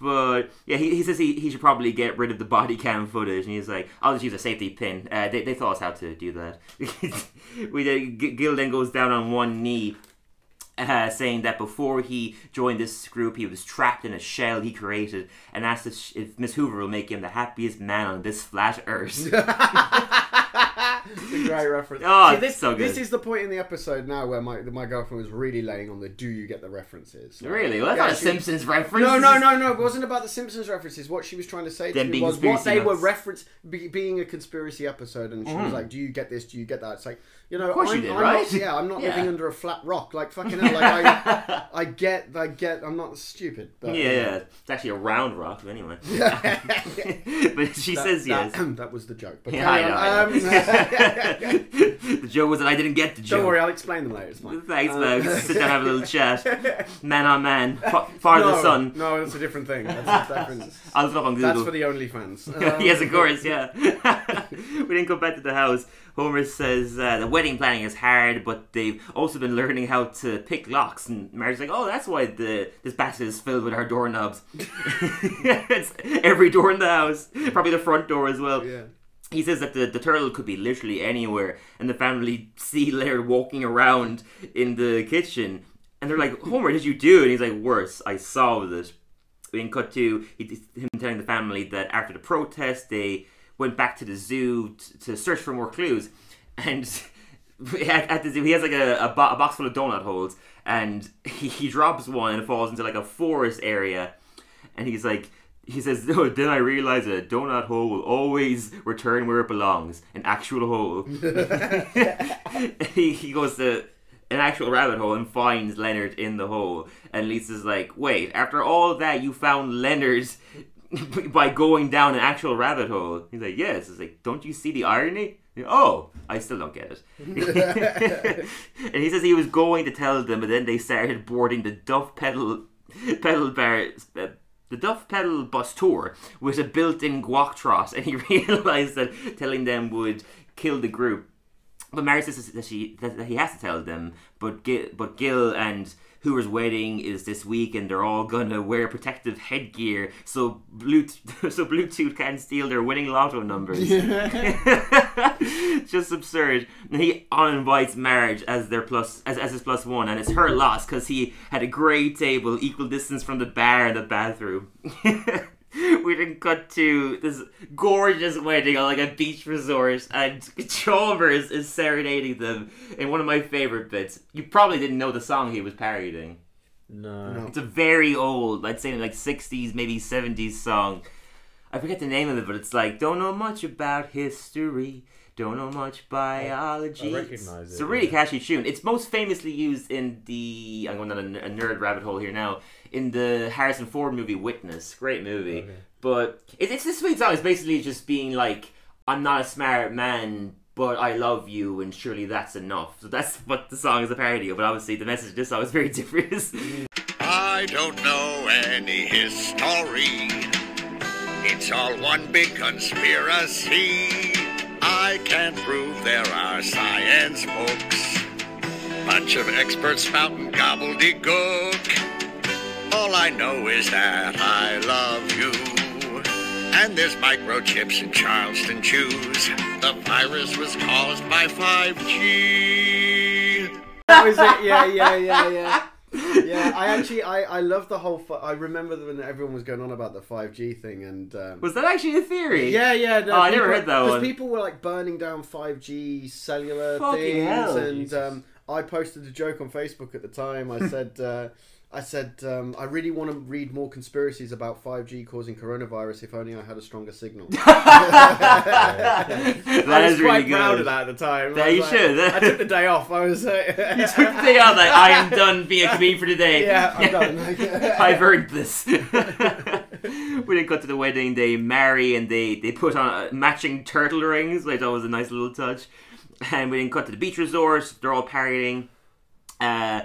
But yeah, he, he says he, he should probably get rid of the body cam footage, and he's like, "I'll just use a safety pin." Uh, they, they taught us how to do that. [LAUGHS] we did, G- Gil then goes down on one knee, [LAUGHS] uh, saying that before he joined this group, he was trapped in a shell he created, and asked if, Miss Hoover will make him the happiest man on this flat earth. [LAUGHS] It's a great reference. [LAUGHS] Oh, See, this, so good. This is the point in the episode now where my my girlfriend was really laying on the "Do you get the references?" Like, really? Well, that's yeah, not a she- Simpsons reference. No, no, no, no. It wasn't about the Simpsons references. What she was trying to say to me was what they were nuts. reference be, being a conspiracy episode, and she was like, "Do you get this? Do you get that?" It's like you know, Mm-hmm. course I'm, you did, I'm right? Not, yeah, I'm not [LAUGHS] Yeah. living under a flat rock. Like fucking hell. Like I, [LAUGHS] I get, I get. I'm not stupid. But, Yeah, yeah, it's actually a round rock, anyway. but she says yes. That, [CLEARS THROAT] that was the joke. But Yeah, I know. I know. Um, the joke was that I didn't get the joke. don't worry, I'll explain them later. It's fine. Thanks, Um, man. Sit down, have a little chat. [LAUGHS] Man on man, fa- father no, to son. No, that's a different thing. That's a different. [LAUGHS] I'll look on Google. That's for the OnlyFans. Um, [LAUGHS] yes, of course, yeah. we didn't go back to the house. Homer says uh, the wedding planning is hard, but they've also been learning how to pick locks. And Marge's like, "Oh, that's why the this basket is filled with our doorknobs. it's every door in the house, probably the front door as well." Yeah. He says that the, the turtle could be literally anywhere, and the family [LAUGHS] see Laird walking around in the kitchen, and they're like, "Homer, did you do?" it?" And he's like, "Worse, I it." We then cut to him telling the family that after the protest, they went back to the zoo t- to search for more clues, and [LAUGHS] at, at the zoo he has like a, a, bo- a box full of donut holes, and [LAUGHS] he, he drops one and it falls into like a forest area, and he's like. He says, no, [LAUGHS] then I realize that a donut hole will always return where it belongs, an actual hole. [LAUGHS] he, he goes to an actual rabbit hole and finds Leonard in the hole. And Lisa's like, wait, after all that, you found Leonard [LAUGHS] by going down an actual rabbit hole? He's like, yes. It's like, don't you see the irony? Oh, I still don't get it. and he says he was going to tell them, but then they started boarding the Duff Pedal pedal bar. Uh, the Duff Pedal bus tour was a built-in guac trot, and he [LAUGHS] realized that telling them would kill the group. But Marge says that she that he has to tell them. But Gil, but Gil and Hoover's wedding is this week, and they're all gonna wear protective headgear so Bluetooth [LAUGHS] so Bluetooth can't steal their winning lotto numbers. [LAUGHS] Just absurd. And he uninvites Marge as their plus as, as his plus one, and it's her loss because he had a great table equal distance from the bar and the bathroom. [LAUGHS] [LAUGHS] we didn't cut to this gorgeous wedding on like a beach resort, and [LAUGHS] Chalmers is serenading them in one of my favorite bits. You probably didn't know the song he was parodying. No. No. It's a very old, I'd say like 60s, maybe 70s song. I forget the name of it, but it's like, don't know much about history, don't know much biology. I recognise It's it, a really yeah. catchy tune. It's most famously used in the, I'm going down a, a nerd rabbit hole here now, in the Harrison Ford movie Witness. Great movie. Okay. But it, it's this sweet song. It's basically just being like, I'm not a smart man, but I love you, and surely that's enough. So that's what the song is a parody of. But obviously, the message of this song is very [LAUGHS] different. I don't know any history. It's all one big conspiracy. I can't prove there are science books. Bunch of experts spouting gobbledygook. All I know is that I love you. And there's microchips in Charleston chews. The virus was caused by 5G. That was it. Yeah, yeah, yeah, yeah. [LAUGHS] Yeah, I actually I, I love the whole. Fi- I remember when everyone was going on about the five G thing and. Um, Was that actually a theory? yeah, yeah. No, Oh, I never heard that one. people were like burning down five G cellular Fucking things, hell. and um, I posted a joke on Facebook at the time. I said. Uh, I said, um, I really want to read more conspiracies about 5G causing coronavirus if only I had a stronger signal. [LAUGHS] that I was is really quite good. proud of that at the time. Yeah, I you like- should. I took the day off. I was. Uh, [LAUGHS] You took the day off, like I am done being a comedian for today. Yeah, I'm done. [LAUGHS] I've earned this. we didn't cut to the wedding. They marry and they they put on uh, matching turtle rings, which was a nice little touch. And we didn't cut to the beach resort. They're all partying. Uh,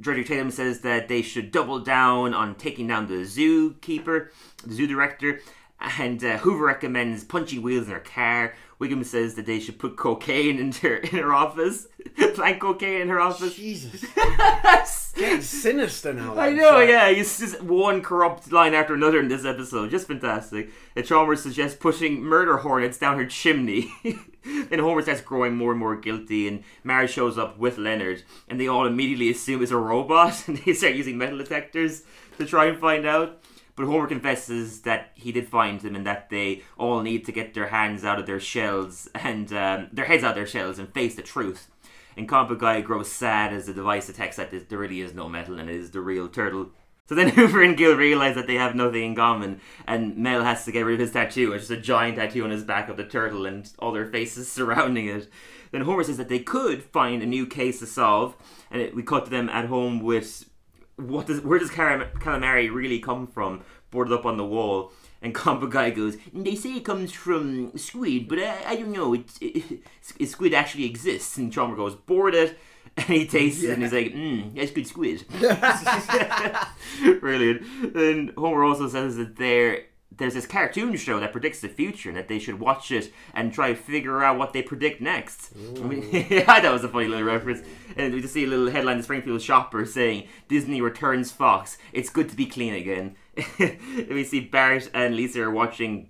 Director Tatum says that they should double down on taking down the zookeeper, the zoo director, and uh, Hoover recommends punching wheels in her car. Wiggum says that they should put cocaine in her in her office, [LAUGHS] plant cocaine in her office. Jesus. [LAUGHS] Getting sinister now. I know, yeah. It's just one corrupt line after another in this episode. Just fantastic. And Chalmers suggests pushing murder hornets down her chimney. [LAUGHS] [LAUGHS] then Homer starts growing more and more guilty, and Marge shows up with Leonard, and they all immediately assume it's a robot, [LAUGHS] and they start using metal detectors to try and find out. But Homer confesses that he did find them, and that they all need to get their hands out of their shells and um, their heads out of their shells and face the truth. And Comic Guy grows sad as the device detects that there really is no metal and it is the real turtle. So then [LAUGHS] Hoover and Gil realize that they have nothing in common, and Mel has to get rid of his tattoo, which is a giant tattoo on his back of the turtle and all their faces [LAUGHS] surrounding it. Then Homer says that they could find a new case to solve, and it, we cut to them at home with what does where does Calam- calamari really come from, boarded up on the wall. And Combo Guy goes, they say it comes from squid, but I, I don't know. It, it, [LAUGHS] squid actually exists. And Chalmer goes, board it. [LAUGHS] And he tastes it and he's like, mmm, that's good squid. [LAUGHS] Brilliant. And Homer also says that there there's this cartoon show that predicts the future and that they should watch it and try to figure out what they predict next. I mean, [LAUGHS] that was a funny little reference. And we just see a little headline in the Springfield Shopper saying, Disney returns Fox. It's good to be clean again. and we see Bart and Lisa are watching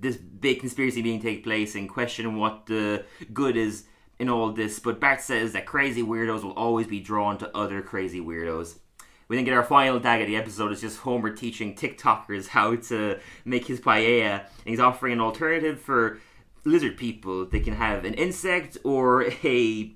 this big conspiracy meeting take place and question what the good is in all this. But Bart says that crazy weirdos will always be drawn to other crazy weirdos. We then get our final tag of the episode. It's just Homer teaching TikTokers how to make his paella, and he's offering an alternative for lizard people. They can have an insect or a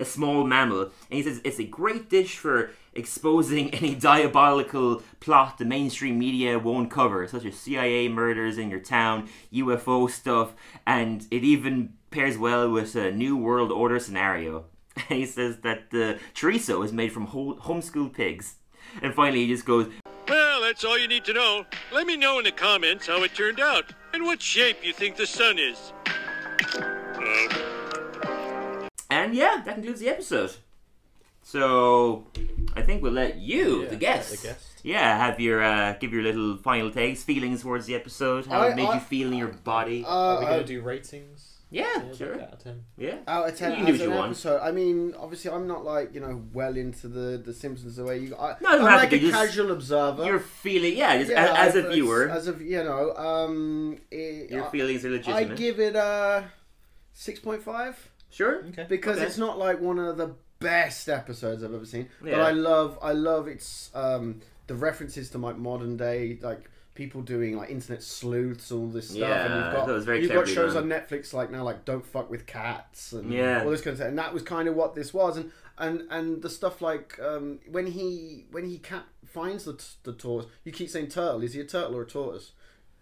a small mammal, and he says it's a great dish for exposing [LAUGHS] any diabolical plot the mainstream media won't cover, such as CIA murders in your town, UFO stuff, and it even pairs well with a New World Order scenario. And [LAUGHS] he says that the chorizo is made from whole, homeschooled pigs. And finally, he just goes, Well, that's all you need to know. Let me know in the comments how it turned out and what shape you think the sun is. and yeah, that concludes the episode. So, I think we'll let you, Yeah, the guest, the guest. yeah, have your uh, give your little final takes, feelings towards the episode, how I- it made I- you feel in your body. Uh, Are we uh, gonna do ratings? Yeah, Yeah, sure. Out of ten. Yeah. out of ten You can do as what an you want. episode. I mean, obviously, I'm not like you know well into the the Simpsons the way you. I, No, I'm have like a be, just- casual observer. You're feeling, yeah, just Yeah, as, as a viewer, as a you know, um, it, your I- feelings are legitimate. I give it a six point five sure. Okay. because Okay. it's not like one of the best episodes I've ever seen. But I love, I love its um, the references to like modern day like people doing like internet sleuths, all this stuff. Yeah, and you've got that was very you've got shows done. on Netflix like now like Don't Fuck with Cats and Yeah. all this kind of stuff. And that was kind of what this was. And and and the stuff like um, when he when he cat finds the, t- the tortoise, you keep saying turtle. Is he a turtle or a tortoise?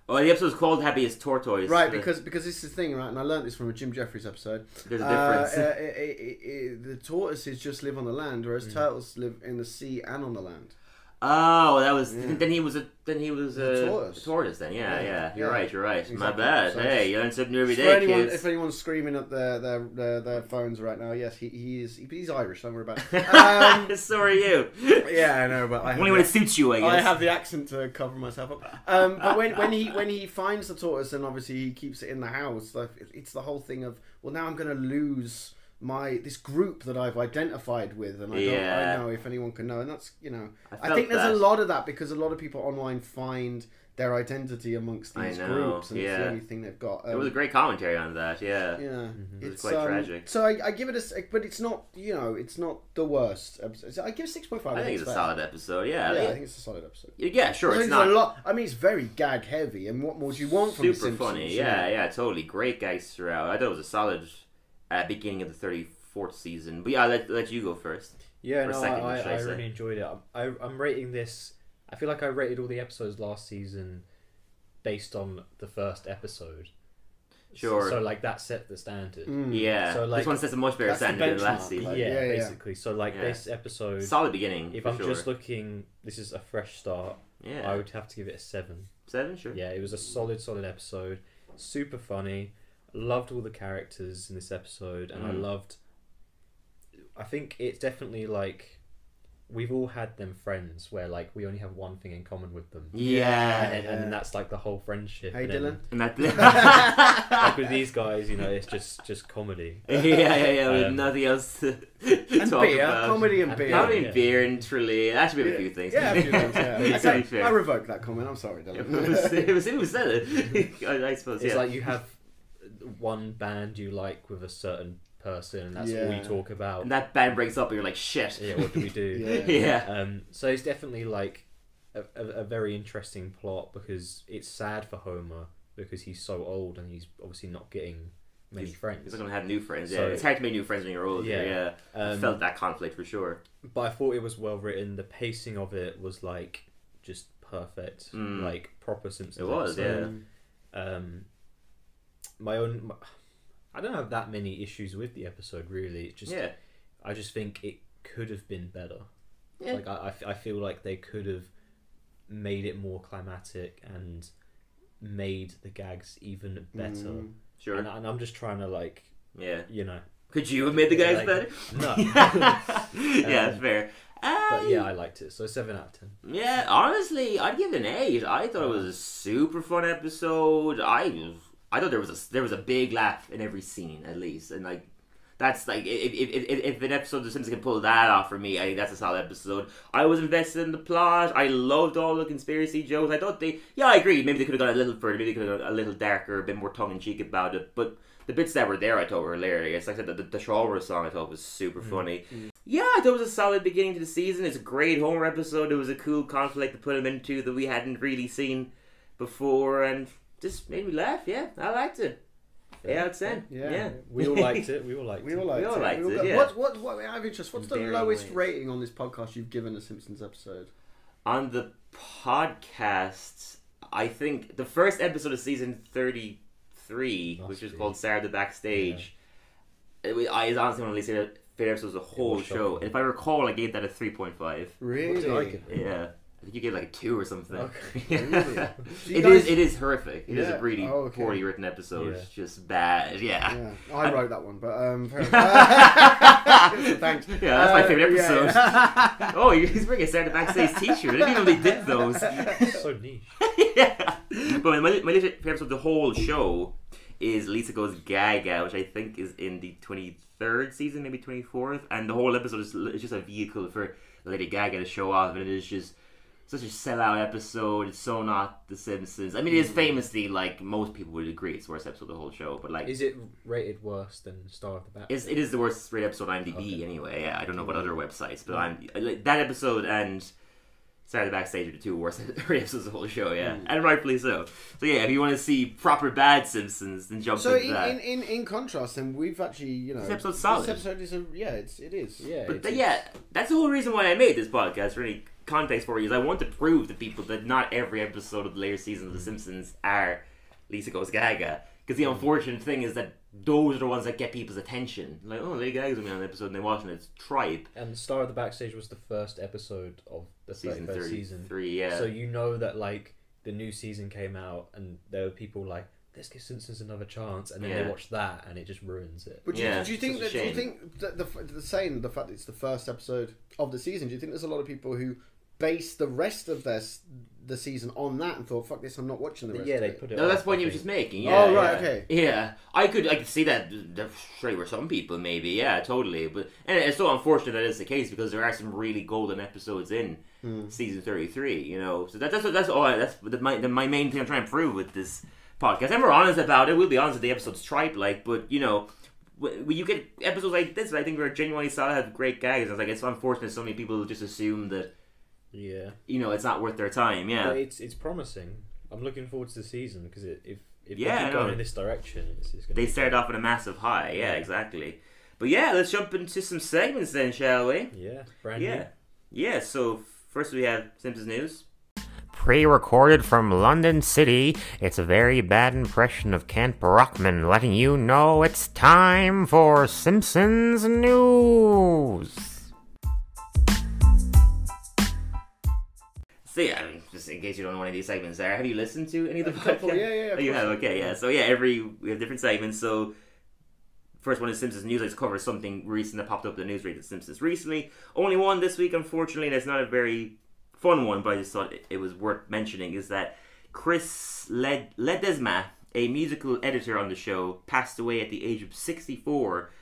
Oh, the episode's called Habeas Tortoise. Right, Uh, because because this is the thing, right? And I learned this from a Jim Jefferies episode. There's a Uh, difference. uh, i- i- i- the tortoises just live on the land, Mm. whereas turtles live in the sea and on the land. Oh, that was Yeah. then he was a then he was a, tortoise. tortoise. Then yeah, Yeah. yeah, you're Yeah. right, you're right. My bad. So hey, you learn something new every For anyone, kids. if anyone's screaming at their their, their, their phones right now, yes, he, he is. He, he's Irish. Don't worry about it. [LAUGHS] Um, so are you. yeah, I know, but I Only when it suits you, I guess. I have the accent to cover myself up. Um, but when, when he when he finds the tortoise and obviously he keeps it in the house, like, it's the whole thing of well now I'm going to lose my this group that I've identified with, and I don't I know if anyone can know, and that's you know I I, think there's that. a lot of that because a lot of people online find their identity amongst these groups, and it's the only thing they've got. It was a Um, great commentary on that. Yeah. yeah, It was it's quite um, tragic. So I, I give it a, s- but it's not you know it's not the worst. episode. I give it six point five. I think it's a fair. solid episode. Yeah. Yeah, I think it's a solid episode. Yeah, sure. I It's not a lot. I mean, it's very gag heavy, and what more do you want from super funny. you know? Yeah, yeah, totally. Great guys throughout. I thought it was a solid uh, beginning of the thirty fourth season. But yeah, I'll let let you go first. Yeah, For a no, second, I, I, I I really enjoyed it. I'm, I, I'm rating this. I feel like I rated all the episodes last season based on the first episode. Sure. So, like that set the standard. Yeah. So, like- this one sets a much better the standard than last season. like- yeah, yeah, yeah. basically. So like Yeah. this episode, Solid beginning. if for I'm sure. just looking, this is a fresh start. yeah, I would have to give it a seven. seven, sure. Yeah, it was a solid, solid episode. Super funny. Loved all the characters in this episode, and I Mm. loved. I think it's definitely like we've all had them friends where like we only have one thing in common with them, Yeah. and, and that's like the whole friendship. Hey, and then, Dylan. And that, [LAUGHS] [LAUGHS] like with these guys, you know, it's just just comedy. [LAUGHS] yeah, yeah, yeah. With Um, nothing else to And talk beer, about. comedy and And beer. Comedy Yeah. and beer and truly. That should be a few things. Yeah, a few things, yeah. To be Okay. I revoke that comment. I'm sorry, it Dylan. was it was it was said. I, I suppose It's yeah. like you have one band you like with a certain person, and that's all Yeah. you talk about. and that band breaks up, and you're like, shit. yeah, what do we do? [LAUGHS] Yeah. [LAUGHS] yeah. Um, so it's definitely like a, a, a very interesting plot because it's sad for Homer because he's so old and he's obviously not getting many friends. He's not gonna have new friends. Yeah, So- it's hard to make new friends when you're older. Yeah, Yeah. I Um, felt that conflict for sure. But I thought it was well written. The pacing of it was like just perfect, Mm. like proper Simpsons. It was, episode. Um, my own, I don't have that many issues with the episode really. It's just, yeah, I just think it could have been better. Yeah. Like I, I f- I feel like they could have made it more climatic and made the gags even better. Mm. sure. And, and I'm just trying to like, yeah. you know, Could you have made the guys Like, better? [LAUGHS] no. [LAUGHS] yeah, Um, fair. but Uh, yeah, I liked it. So seven out of ten. Yeah, honestly, I'd give it an eight. I thought it was a super fun episode. I, I thought there was a there was a big laugh in every scene at least, and like that's like if if, if, if an episode of The Simpsons can pull that off for me, I think that's a solid episode. I was invested in the plot. I loved all the conspiracy jokes. I thought they, yeah, I agree. Maybe they could have gone a little further. Maybe they could have gone a little darker, a bit more tongue in cheek about it. But the bits that were there, I thought were hilarious. Like I said, the, the, the Shaw song, I thought was super mm. funny. Mm. Yeah, I thought it was a solid beginning to the season. It's a great Homer episode. It was a cool conflict to put him into that we hadn't really seen before, and just made me laugh. Yeah, I liked it. Yeah, out of ten. Yeah. Yeah, We all liked it. We all liked We it. all liked all it. liked We all it, got- yeah. What, what, what, out of interest, what's the Varying lowest ways. rating on this podcast you've given a Simpsons episode? on the podcast, I think the first episode of season thirty-three, Must which is be. called "Star of the Backstage," it was, I is honestly one of the least favorite favorite episodes of the whole show. shocking. And if I recall, I gave that a three point five. Really? What did I give it? Yeah. Think you gave like a two or something. Okay. [LAUGHS] yeah. it guys... is, it is horrific. It is Yeah. a really Oh, okay. poorly written episode. Yeah. It's just bad. Yeah. Yeah, I [LAUGHS] wrote that one, but um, [LAUGHS] thanks. Yeah, that's my Uh, favorite episode. yeah. oh, he's bringing a Star of the Backstage T-shirt. I didn't even know they did those. so niche. yeah. But my, my favorite episode of the whole show is Lisa Goes Gaga, which I think is in the 23rd season, maybe 24th. And the whole episode is, is just a vehicle for Lady Gaga to show off. And it is just such a sellout episode. It's so not The Simpsons. I mean, it is mm-hmm. famously, like, most people would agree, it's the worst episode of the whole show. But, like, Is it rated worse than Star of the Bat? it's, it is the worst rated episode on IMDb Okay. anyway. Yeah, I don't know about other websites, but I'm like, that episode and Star of the Backstage are the two worst [LAUGHS] episodes of the whole show, yeah, mm. and rightfully so. So yeah, if you want to see proper bad Simpsons, then jump So into in, that. in, in, in contrast, then we've actually you know This episode's solid. This episode is a yeah, it's it is. Yeah, But it's- th- yeah, that's the whole reason why I made this podcast. For any context for you, is I want to prove to people that not every episode of the later season of The Simpsons are Lisa Goes Gaga. Because the mm-hmm. unfortunate thing is that those are the ones that get people's attention. Like, oh, Lady Gaga's gonna be on an episode, and they watch it. It's Tribe And the star of the backstage was the first episode of the season 31st thirty season. three. Yeah. So you know that like the new season came out and there were people like, let's give Simpsons another chance, and then Yeah. they watch that and it just ruins it. But do, you, Yeah, do you think that? Do you think that the the saying the fact that it's the first episode of the season? Do you think there's a lot of people who base the rest of their s- the season on that and thought, "Fuck this, I'm not watching the rest." yeah, of they it. put it. no, that's the point you were just making. Yeah. Oh, right, yeah. okay. Yeah, I could, I could see that. There surely were some people, maybe. Yeah, totally. But and it's so unfortunate that is the case because there are some really golden episodes in Hmm. season thirty-three. You know, so that, that's what that's all. I- That's the, my the, my main thing I'm trying to prove with this podcast. And we're honest about it. We'll be honest with the episode's tripe, like, but you know. When you get episodes like this, I think we're genuinely solid, have great gags. It's like it's unfortunate so many people just assume that Yeah, you know it's not worth their time. Yeah, but it's it's promising. I'm looking forward to the season because it, if if Yeah, they I keep going in this direction, it's, it's gonna they be started off at a massive high. Yeah, Yeah. exactly. But yeah, let's jump into some segments then, shall we? yeah, brand Yeah. new. Yeah, so first we have Simpsons News. Pre recorded from London City, it's a very bad impression of Kent Brockman letting you know it's time for Simpsons News. So yeah, I mean, just in case you don't know any of these segments there, have you listened to any of the couple, podcasts? yeah, yeah, of Oh, you have, okay, yeah. So yeah, every we have different segments. So first one is Simpsons News. Let's cover something recent that popped up in the news rate of Simpsons recently. Only one this week, unfortunately, and it's not a very fun one, but I just thought it- it was worth mentioning. Is that Chris Led Ledesma, a musical editor on the show, passed away at the age of sixty-four.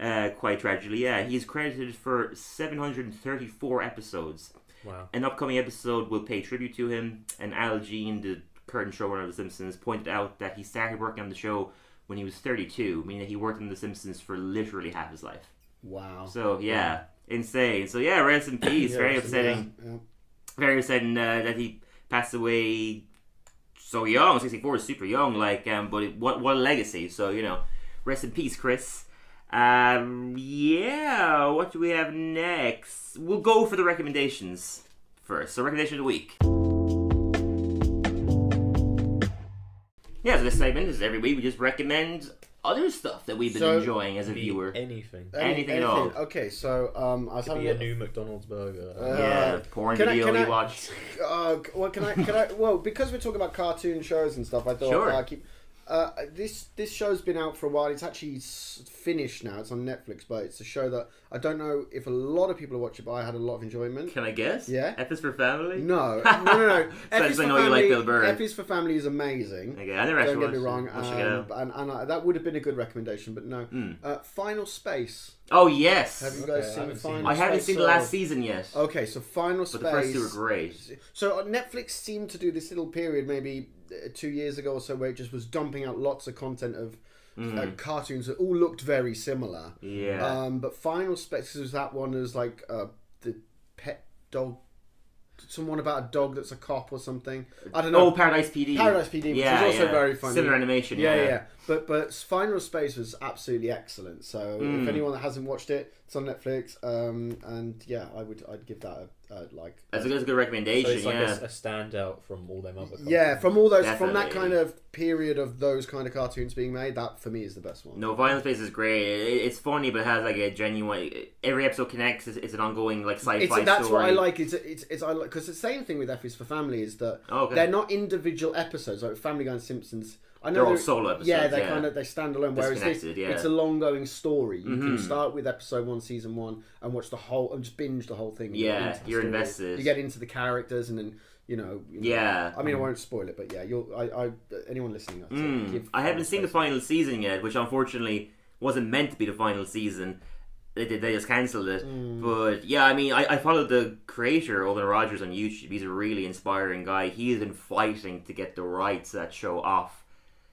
Uh, quite tragically, yeah. He's credited for 734 episodes. Wow. An upcoming episode will pay tribute to him, and Al Jean, the current showrunner of The Simpsons, pointed out that he started working on the show when he was 32, meaning that he worked on The Simpsons for literally half his life. Wow. So, yeah, insane. So, yeah, rest in [CLEARS THROAT] peace. Yeah, Very upsetting. Yeah, yeah. Very upsetting uh, that he passed away so young. 64 is super young, like, um, but it, what, what a legacy. So, you know, rest in peace, Chris. Um, yeah, what do we have next? We'll go for the recommendations first. So, recommendation of the week. Yeah, so this segment is every week we just recommend other stuff that we've been So- enjoying as a viewer. anything. Any- Anything at all. Okay, so um, I was Could having be a a- new McDonald's burger. Uh, yeah, porn can I- video can we I- watched. [LAUGHS] Uh, well, can I? Can I? Well, because we're talking about cartoon shows and stuff, I thought Sure. uh, keep. Uh, this this show's been out for a while. It's actually finished now. It's on Netflix, but it's a show that I don't know if a lot of people watch it, but I had a lot of enjoyment. Can I guess? Yeah. F is for family? No, no, no, no. So [LAUGHS] F I is for know you like Family- Bill Burr. F is for Family is amazing. Okay, I never actually Don't get me wrong, it. I'll check it out. um, and, and I, that would have been a good recommendation, but no. Hmm. Uh, Final Space. Oh, yes! Have you guys I seen haven't seen Final it. I haven't Space? seen the So- last season yet. Okay, so Final Space. But the first two were great. So uh, Netflix seemed to do this little period, maybe uh, two years ago or so, where it just was dumping out lots of content of uh, cartoons that all looked very similar. Mm. Yeah. Um, but Final Space was that one as like uh, the pet dog, someone about a dog that's a cop or something. I don't know. oh, Paradise PD. Paradise PD, which yeah, was also yeah. very funny. Similar animation, Yeah, yeah. yeah. But but Final Space was absolutely excellent. So Mm. if anyone that hasn't watched it, it's on Netflix. Um, and yeah, I would I'd give that a, a like. That's a, uh, that's a good So recommendation, it's like yeah. a, a standout from all them other. Yeah, from all those from that kind of period of those kind of cartoons being made, that for me is the best one. No, Final Space is great. It, it's funny, but it has like a genuine. Every episode connects. It's, it's an ongoing like sci-fi It's, that's story. what I like. It's it's, it's I like because the same thing with F is for Family is that Oh, Okay. they're not individual episodes like Family Guy and Simpsons. I know They're all solo episodes, Yeah, they yeah. kind of they stand alone. Whereas this, yeah. Mm-hmm. it's a long going story. You can start with episode one, season one, and watch the whole and just binge the whole thing. Yeah, you're story. invested. You get into the characters, and then you know. you know- Yeah. I mean, I won't spoil it, but yeah, you'll. I, I anyone listening, I'd Mm. give I haven't seen the final season yet, which unfortunately wasn't meant to be the final season. They did. They just cancelled it. Mm. But yeah, I mean, I, I followed the creator Olan Rogers on YouTube. He's a really inspiring guy. He has been fighting to get the rights that show off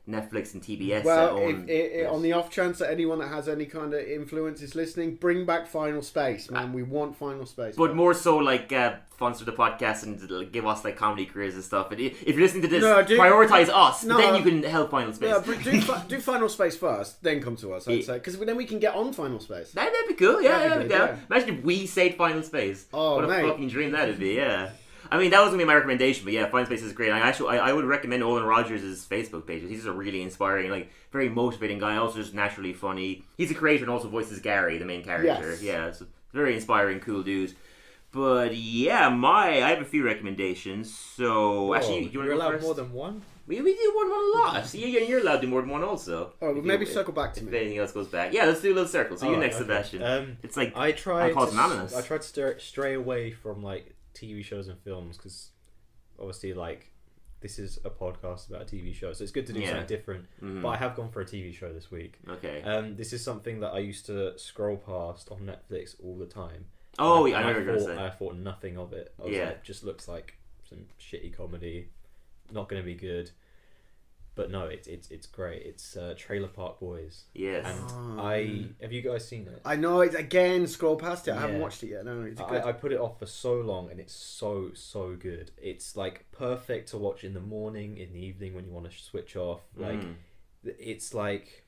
Netflix and TBS. Well, that if, own i i on the off chance that anyone that has any kind of influence is listening, bring back Final Space, man. We want Final Space. but more so like uh, sponsor the podcast and give us like comedy careers and stuff. And if you're listening to this, No, do- prioritize us. no. then you can help Final Space. Yeah, but do, [LAUGHS] do Final Space first, then come to us. I'd Yeah. say because then we can get on Final Space. That, that'd be cool. Yeah, That'd yeah, be yeah. good, Imagine if we saved Final Space. Oh, what a fucking dream that'd be. Yeah. I mean, that was gonna be my recommendation, but yeah, Final Space is great. I actually, I, I would recommend Olan Rogers' Facebook page. He's just a really inspiring, like, very motivating guy. Also, just naturally funny. He's a creator and also voices Gary, the main character. Yes. Yeah, it's very inspiring, cool dude. But yeah, my I have a few recommendations. So actually, you, you're want to go allowed first? more than one. We, we do one one a lot. So you, you're allowed to do more than one also. Oh, well, maybe you- circle back to if me. anything else goes back. Yeah, let's do a little circle. So you Alright, next, okay. Sebastian. Um, it's like I tried. call to, anonymous. I tried to stray, stray away from like TV shows and films because obviously, like, this is a podcast about a TV show, so it's good to do Yeah. something different. Mhm. But I have gone for a TV show this week. Okay. Um, this is something that I used to scroll past on Netflix all the time. Oh, And yeah, I you're thought- say. I thought nothing of it. I was Yeah. like, just looks like some shitty comedy, not going to be good. But no, it's it's it's great. It's uh, Trailer Park Boys. Yes. And Oh, I have you guys seen it? I know it again. Scroll past it. I haven't Yeah. watched it yet. No, it's good. I, I put it off for so long, and it's so so good. It's like perfect to watch in the morning, in the evening when you want to switch off. Like, Mm. it's like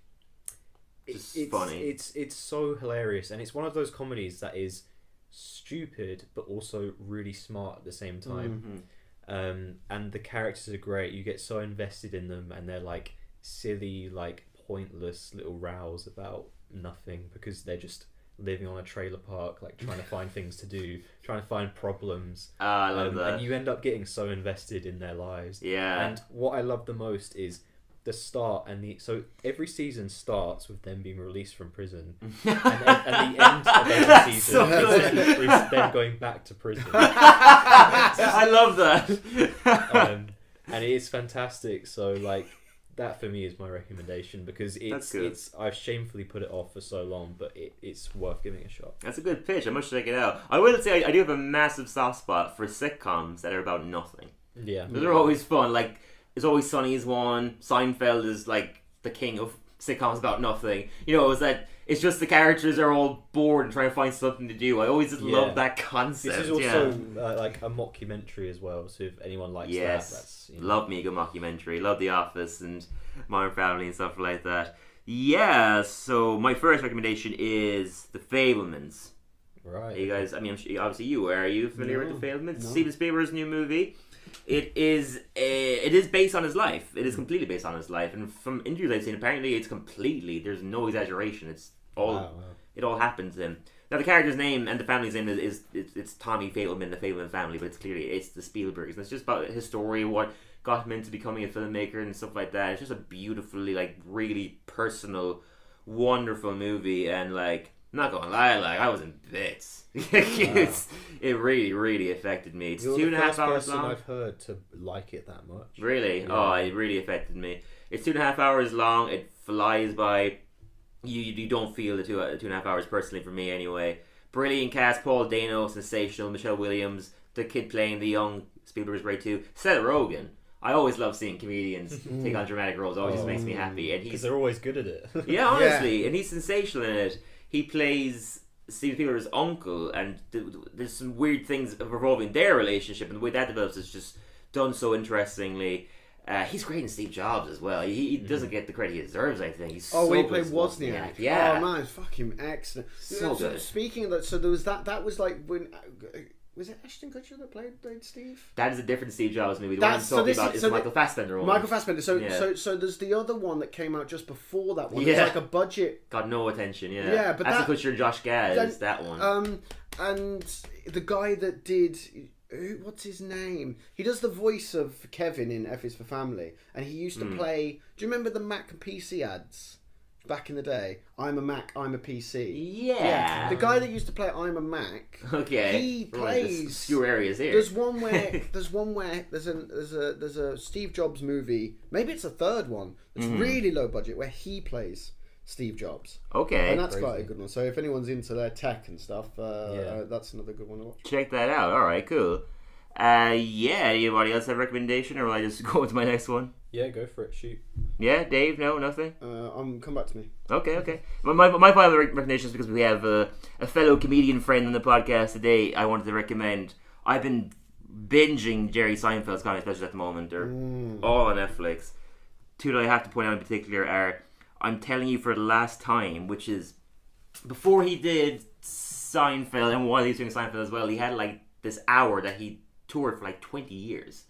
it- Just it's funny. It's it's so hilarious, and it's one of those comedies that is stupid but also really smart at the same time. Mhm. Um, and the characters are great. You get so invested in them, and they're like silly, like pointless little rows about nothing because they're just living on a trailer park, like trying to find things to do, trying to find problems. Ah, I love Um, that. And you end up getting so invested in their lives. Yeah. And what I love the most is the start and the so every season starts with them being released from prison, [LAUGHS] and, then- and the end of every season so is, them going back to prison. [LAUGHS] I love that. um, and it is fantastic. So like that for me is my recommendation because it's it's I've shamefully put it off for so long, but it, it's worth giving a shot. That's a good pitch. I must check it out. I will say I, I do have a massive soft spot for sitcoms that are about nothing. Yeah. Those are always fun. Like it's always Sunny is one. Seinfeld is like the king of sitcoms about nothing. You know, it's that it's just the characters are all bored and trying to find something to do. I always just Yeah. love that concept. This is also yeah. uh, like a mockumentary as well. So if anyone likes yes, that, that's you know, love me a good mockumentary. Love The Office and Modern Family and stuff like that. Yeah. So my first recommendation is The Fabelmans. right. You guys, I mean, obviously you are. Are you familiar with The Fabelmans? no. Steven Spielberg's new movie. It is a, it is based on his life. It is completely based on his life, and from interviews I've seen, apparently it's completely. There's no exaggeration. It's all Wow, wow. it all happened to him. Now the character's name and the family's name is, is it's, it's Tommy Fabelman, the Fabelman family, but it's clearly it's the Spielbergs, and it's just about his story, what got him into becoming a filmmaker and stuff like that. It's just a beautifully like really personal, wonderful movie, and like I'm not gonna lie, like I was in bits. [LAUGHS] it's, it really, really affected me. It's You're two the and a half first hours person long. I've heard to like it that much. Really? Yeah. Oh, it really affected me. It's two and a half hours long. It flies by. You you don't feel the two uh, two and a half hours personally for me anyway. Brilliant cast: Paul Dano, sensational. Michelle Williams, the kid playing the young Spielberg's great too. Seth Rogen. I always love seeing comedians [LAUGHS] take on dramatic roles. It always just makes me happy. And he's they're always good at it. yeah, honestly, [LAUGHS] and he's sensational in it. He plays Steven Spielberg's uncle, and th- th- there's some weird things revolving their relationship, and the way that develops is just done so interestingly. Uh, he's great in Steve Jobs as well. He, he doesn't get the credit he deserves. I think he's Oh, so when he played Wozniak. Yeah, Oh man, fucking excellent. So So good. Speaking of that, so there was that. That was like when uh, was it Ashton Kutcher that played played Steve? that is a different Steve Jobs movie. The That's- one I'm talking this about is- so the the- Michael Fassbender one. Michael Fassbender. So Yeah. so so there's the other one that came out just before that one. It's Yeah. like a budget. got no attention. Yeah, Yeah, but Ashton that- Kutcher and Josh Gad Then, is that one. Um, and the guy that did. Who, what's his name? He does the voice of Kevin in F is for Family, and he used to Hmm. play. Do you remember the Mac and PC ads back in the day? I'm a Mac, I'm a PC. yeah. The guy that used to play I'm a Mac. Okay. He Right, there's plays. obscure areas here. There's one where [LAUGHS] there's one where there's a there's a there's a Steve Jobs movie. Maybe it's a third one. It's Mm-hmm. really low budget where he plays Steve Jobs, Okay. and that's Crazy. quite a good one. So if anyone's into their tech and stuff, uh, Yeah. uh, that's another good one to watch. check that out. All right, cool. Uh, yeah. Anybody else have a recommendation, or will I just [LAUGHS] go to my next one? Yeah, go for it. Shoot. Yeah, Dave. No, nothing. Uh, um, come back to me. Okay, okay. My my, my final recommendation is because we have a, a fellow comedian friend on the podcast today. I wanted to recommend. I've been binging Jerry Seinfeld's comedy specials at the moment. They're all on Netflix. Two that I have to point out in particular are I'm telling you for the last time, which is before he did Seinfeld and while he was doing Seinfeld as well, he had like this hour that he toured for like 20 years.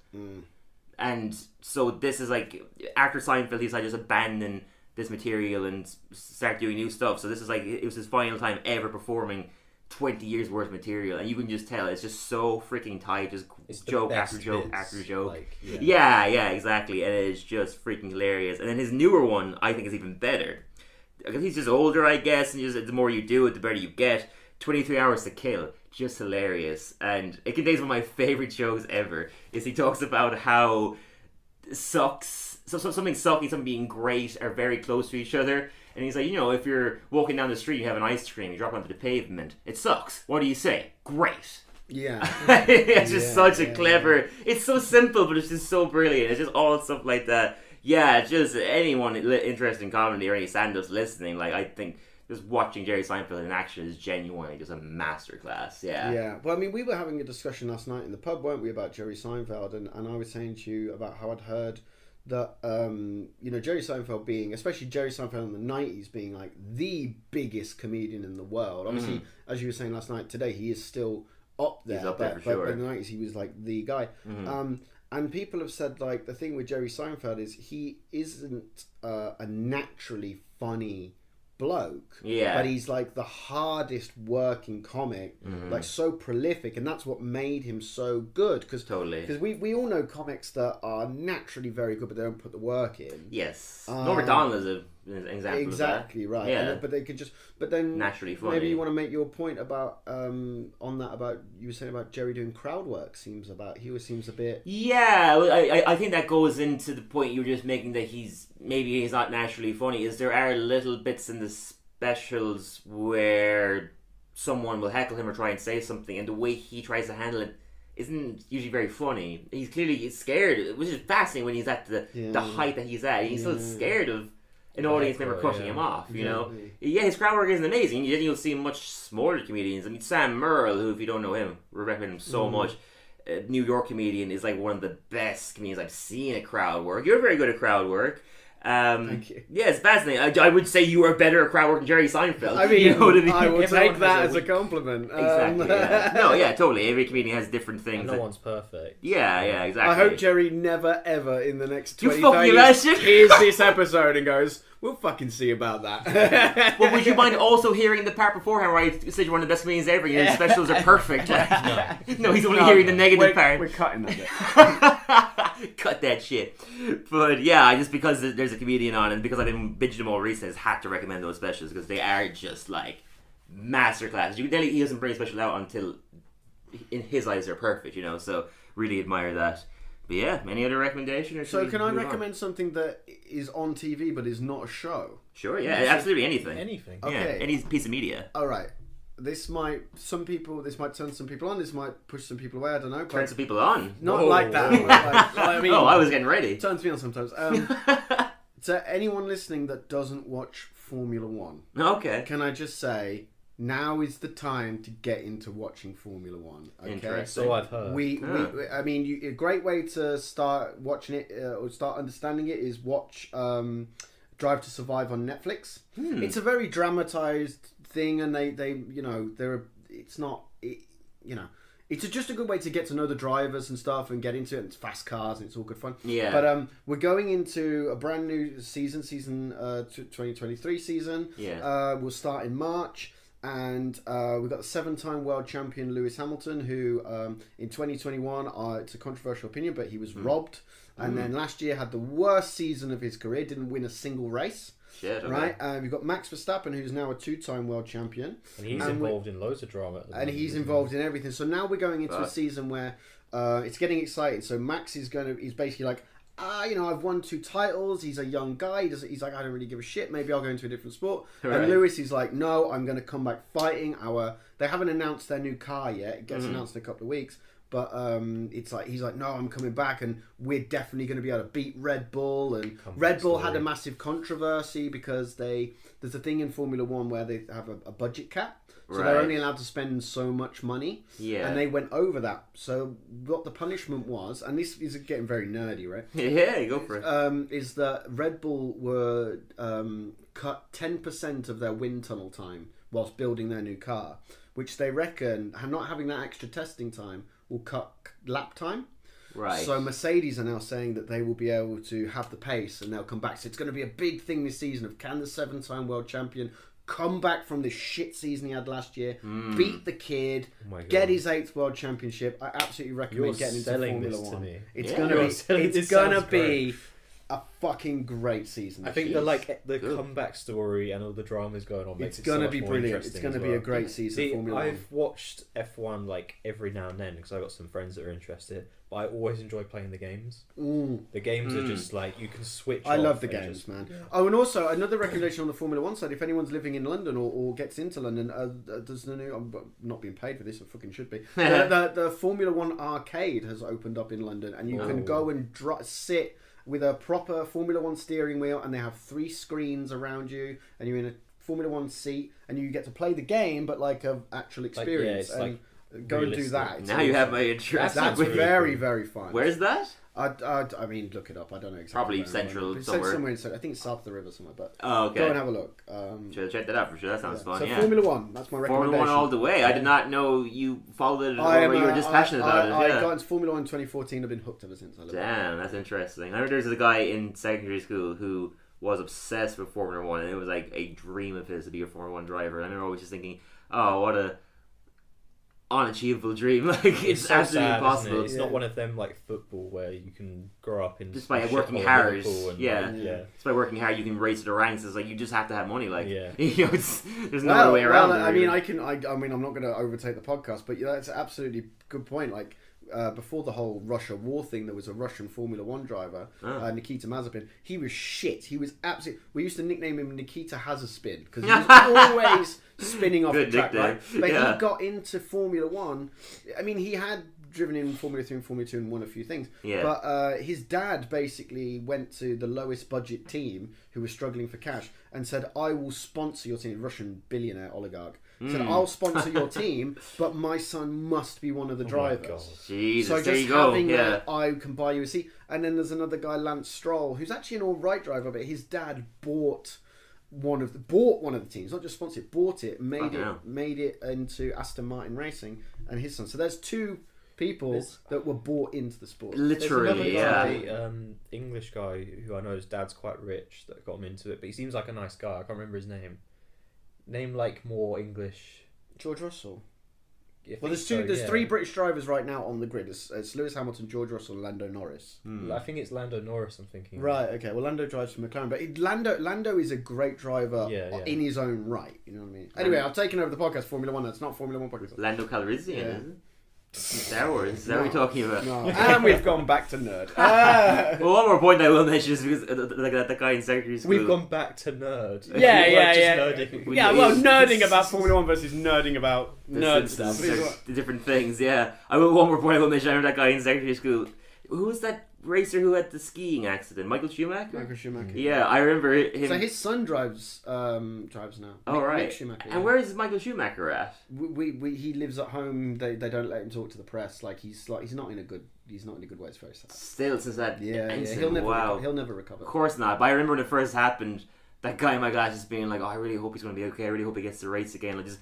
And so this is like after Seinfeld, he's like just abandon this material and start doing new stuff. So this is like it was his final time ever performing 20 years worth of material, and you can just tell it's just so freaking tight, just It's joke after joke bits, after joke. like, yeah. yeah, yeah, exactly, and it's just freaking hilarious. And then his newer one, I think, is even better. Because he's just older, I guess, and just the more you do it, the better you get. 23 Hours to Kill, just hilarious. And it contains one of my favorite jokes ever, is he talks about how sucks, so, so something sucking, something being great are very close to each other. And he's like, you know, if you're walking down the street, you have an ice cream, you drop onto the pavement, it sucks. What do you say? Great. Yeah. [LAUGHS] it's just Yeah, such a yeah, clever. It's so simple, but it's just so brilliant. It's just all stuff like that. Yeah, just anyone interested in comedy or any stand-ups listening, like I think just watching Jerry Seinfeld in action is genuinely just a masterclass. Yeah. Yeah. Well, I mean, we were having a discussion last night in the pub, weren't we, about Jerry Seinfeld, and, and I was saying to you about how I'd heard that um, you know Jerry Seinfeld being, especially Jerry Seinfeld in the nineties, being like the biggest comedian in the world. Obviously, as you were saying last night, today he is still up there. Mm-hmm. up but, there for but- sure. Mm-hmm. but in the nineties, he was like the guy. Um, and people have said like the thing with Jerry Seinfeld is he isn't uh, a naturally funny bloke. Yeah. But he's like the hardest working comic, Mm-hmm. like so prolific, and that's what made him so good. Because Totally. because we we all know comics that are naturally very good, but they don't put the work in. Yes. Um, Macdonald is a, example Exactly right. Yeah. And but they could just. But then Naturally funny. Maybe you want to make your point about um on that about you were saying about Jerry doing crowd work. Seems about he always seems a bit. Yeah, I, I- I think that goes into the point you were just making that he's maybe he's not naturally funny. Is there are little bits in the specials where someone will heckle him or try and say something, and the way he tries to handle it isn't usually very funny. He's clearly scared, which is fascinating when he's at the the height that he's at. He's still scared of an audience member crushing yeah. him off. You know, yeah, his crowd work isn't amazing. Then you'll see much smaller comedians. I mean, Sam Morril, who, if you don't know him, we recommend him so mm-hmm. much. A New York comedian is like one of the best comedians I've seen at crowd work. You're very good at crowd work. Um, Thank you. Yeah, it's fascinating. I, I would say you are better at crowd work than Jerry Seinfeld. I mean, [LAUGHS] you know what I mean? I will take that as a a weak- compliment. Um, yeah. [LAUGHS] No, yeah, totally. Every comedian has different things. No that- one's perfect. yeah, yeah, exactly. I hope Jerry never ever in the next You 20 fucking days hears this episode and goes, "We'll fucking see about that." Well, would you mind also hearing the part beforehand where I said you're one of the best comedians ever? And your specials are perfect. [LAUGHS] Like, [LAUGHS] no. he's only hearing the negative we're, part. We're cutting that bit. [LAUGHS] Cut that shit. But yeah, just because there's a comedian on and because I've been binging them all recently, I just had to recommend those specials because they are just like masterclass. You can tell he doesn't bring a special out until in his eyes they're perfect, you know. So really admire that. But yeah, any other recommendation? Or So, can I move on? recommend something that is on TV but is not a show? Sure, yeah, absolutely anything. Anything. Yeah, Okay. any piece of media. All right. This might some people. This might turn some people on. This might push some people away. I don't know. Turn But some people on. not Whoa. like that. [LAUGHS] Like, like, I mean, oh, I was getting ready. turns me on sometimes. Um, [LAUGHS] to anyone listening that doesn't watch Formula One, Okay. can I just say now is the time to get into watching Formula One. Okay. Interesting. So I've heard. We, Ah. we, I mean, you, a great way to start watching it uh, or start understanding it is watch um, Drive to Survive on Netflix. Hmm. It's a very dramatized thing, and they, they, you know, they're. It's not, it, you know, it's just a good way to get to know the drivers and stuff and get into it. And it's fast cars and it's all good fun. Yeah. But um, we're going into a brand new season, season uh, twenty twenty three season. Yeah. Uh, we'll start in March. And uh, we've got the seven-time world champion Lewis Hamilton, who um, in 2021, uh, it's a controversial opinion, but he was Hmm. robbed. And then last year had the worst season of his career, didn't win a single race. Shit, okay. Right? Uh, we've got Max Verstappen, who's now a two-time world champion, and he's and involved in loads of drama. At the and moment, he's isn't he? involved in everything. So now we're going into a season where uh, it's getting exciting. So Max is going to, he's basically like, ah, you know, I've won two titles. He's a young guy. He doesn't, he's like, I don't really give a shit. Maybe I'll go into a different sport. Right. And Lewis is like, no, I'm going to come back fighting. Our They haven't announced their new car yet. It gets Mhm. announced in a couple of weeks. But um, it's like he's like, no, I'm coming back, and we're definitely going to be able to beat Red Bull. And Comeback Red Bull had a massive controversy because they there's a thing in Formula One where they have a, a budget cap, so they're only allowed to spend so much money. Yeah. and they went over that. So what the punishment was, and this is getting very nerdy, right? [LAUGHS] Yeah, go for it. um, is that Red Bull were um, cut ten percent of their wind tunnel time whilst building their new car, which they reckon not having that extra testing time will cut lap time. Right. So Mercedes are now saying that they will be able to have the pace and they'll come back. So it's going to be a big thing this season of can the seven-time world champion come back from the shit season he had last year, Hmm. beat the kid, Oh get his eighth world championship. I absolutely recommend You're getting into selling Formula this to One. me. It's Yeah. gonna You're be it's gonna be a fucking great season. I think the like the Good. comeback story and all the dramas going on makes it's it gonna much be more brilliant. It's gonna as be a well. great season. See, of Formula I've One. watched F1 like every now and then because I've got some friends that are interested, but I always enjoy playing the games. Mm. The games are Mm. just like you can switch. I love the games, just- man. Oh, and also another recommendation on the Formula One side: if anyone's living in London or, or gets into London, uh, uh, there's the new. I'm not being paid for this. I fucking should be. [LAUGHS] the, the, the Formula One arcade has opened up in London, and you Oh. can go and dr- sit with a proper Formula One steering wheel, and they have three screens around you, and you're in a Formula One seat, and you get to play the game, but like a actual yeah, experience. it's, and like, go and do that. It's now you have awesome. my interest. That's really very cool. very fun. Where's that? I, I, I mean, look it up. I don't know exactly. Probably central. It's somewhere. somewhere in, I think it's south of the river somewhere, but Oh, okay. go and have a look. Um, check that out for sure. That sounds yeah. fun. so yeah. Formula One, that's my recommendation. Formula. One all the way. I did not know you followed it I or am, you were uh, just I- passionate I, about I, it. Yeah. got into Formula One in 2014. I've been hooked ever since. I love it. Damn, that's interesting. I remember there was a guy in secondary school who was obsessed with Formula One, and it was like a dream of his to be a Formula One driver. And I remember always just thinking, "Oh, what a unachievable dream! [LAUGHS] Like it's, It's so absolutely sad, impossible." it? It's not one of them like football where you can grow up in Just by working of hard, Liverpool and, yeah. like, yeah. Just by working hard, you can raise to the ranks. It's like you just have to have money. Like Yeah. [LAUGHS] you know, it's, there's no Well, other way around. well, it, I mean, really. I can. I, I mean, I'm not going to overtake the podcast, but yeah, that's an absolutely good point. Like uh, before the whole Russia war thing, there was a Russian Formula One driver, Ah. uh, Nikita Mazepin. He was shit. He was absolutely. We used to nickname him Nikita Has a Spin because he was [LAUGHS] always spinning off Good the track. nickname. Right? But Yeah. he got into Formula One. I mean, he had driven in Formula Three and Formula Two and won a few things. Yeah. But uh, his dad basically went to the lowest budget team who was struggling for cash and said, "I will sponsor your team." Russian billionaire oligarch said, Hmm. "I'll sponsor your [LAUGHS] team, but my son must be one of the Oh my drivers." God. Jesus, so there just you go. having Yeah. that, I can buy you a seat. And then there's another guy, Lance Stroll, who's actually an all right driver, but his dad bought one of the bought one of the teams, not just sponsored, it, bought it, made Fucking it, hell. made it into Aston Martin Racing, and his son. So there's two people There's- that were bought into the sport. There's another Literally, yeah. guy, um, English guy who I know his dad's quite rich that got him into it, but he seems like a nice guy. I can't remember his name. Name like more English. George Russell. I think Well, there's two. so, there's yeah. three British drivers right now on the grid. It's, it's Lewis Hamilton, George Russell, and Lando Norris. Hmm. I think it's Lando Norris. I'm thinking. Right. Okay. Well, Lando drives for McLaren, but it, Lando Lando is a great driver Yeah, yeah. in his own right. You know what I mean? Anyway, I've taken over the podcast Formula One. That's not Formula One podcast. Lando Calrissian. Yeah. is? Star Wars. Is that what we're talking about? No. [LAUGHS] and we've gone back to nerd. Ah. [LAUGHS] Well, one more point I will mention is because uh, like that, that guy in secondary school. We've gone back to nerd. Yeah, [LAUGHS] We yeah, weren't just yeah. nerding. We- yeah, well, nerding about Formula One versus nerding about the nerd Simpsons, stuff. they're- the different things. Yeah, I will. One more point I will mention. I remember that guy in secondary school. Who was that racer who had the skiing accident? Michael Schumacher. Michael Schumacher. Yeah, I remember him. So his son drives um, drives now. oh right. Mick Schumacher. And yeah. where is Michael Schumacher at? we, we, we he lives at home. They, they don't let him talk to the press. Like he's like he's not in a good he's not in a good way. It's very sad. Still since that Yeah, yeah. He'll never wow. reco- he'll never recover. Of course not. But I remember when it first happened, that guy in my class just being like, "Oh, I really hope he's going to be okay. I really hope he gets to race again." Like just,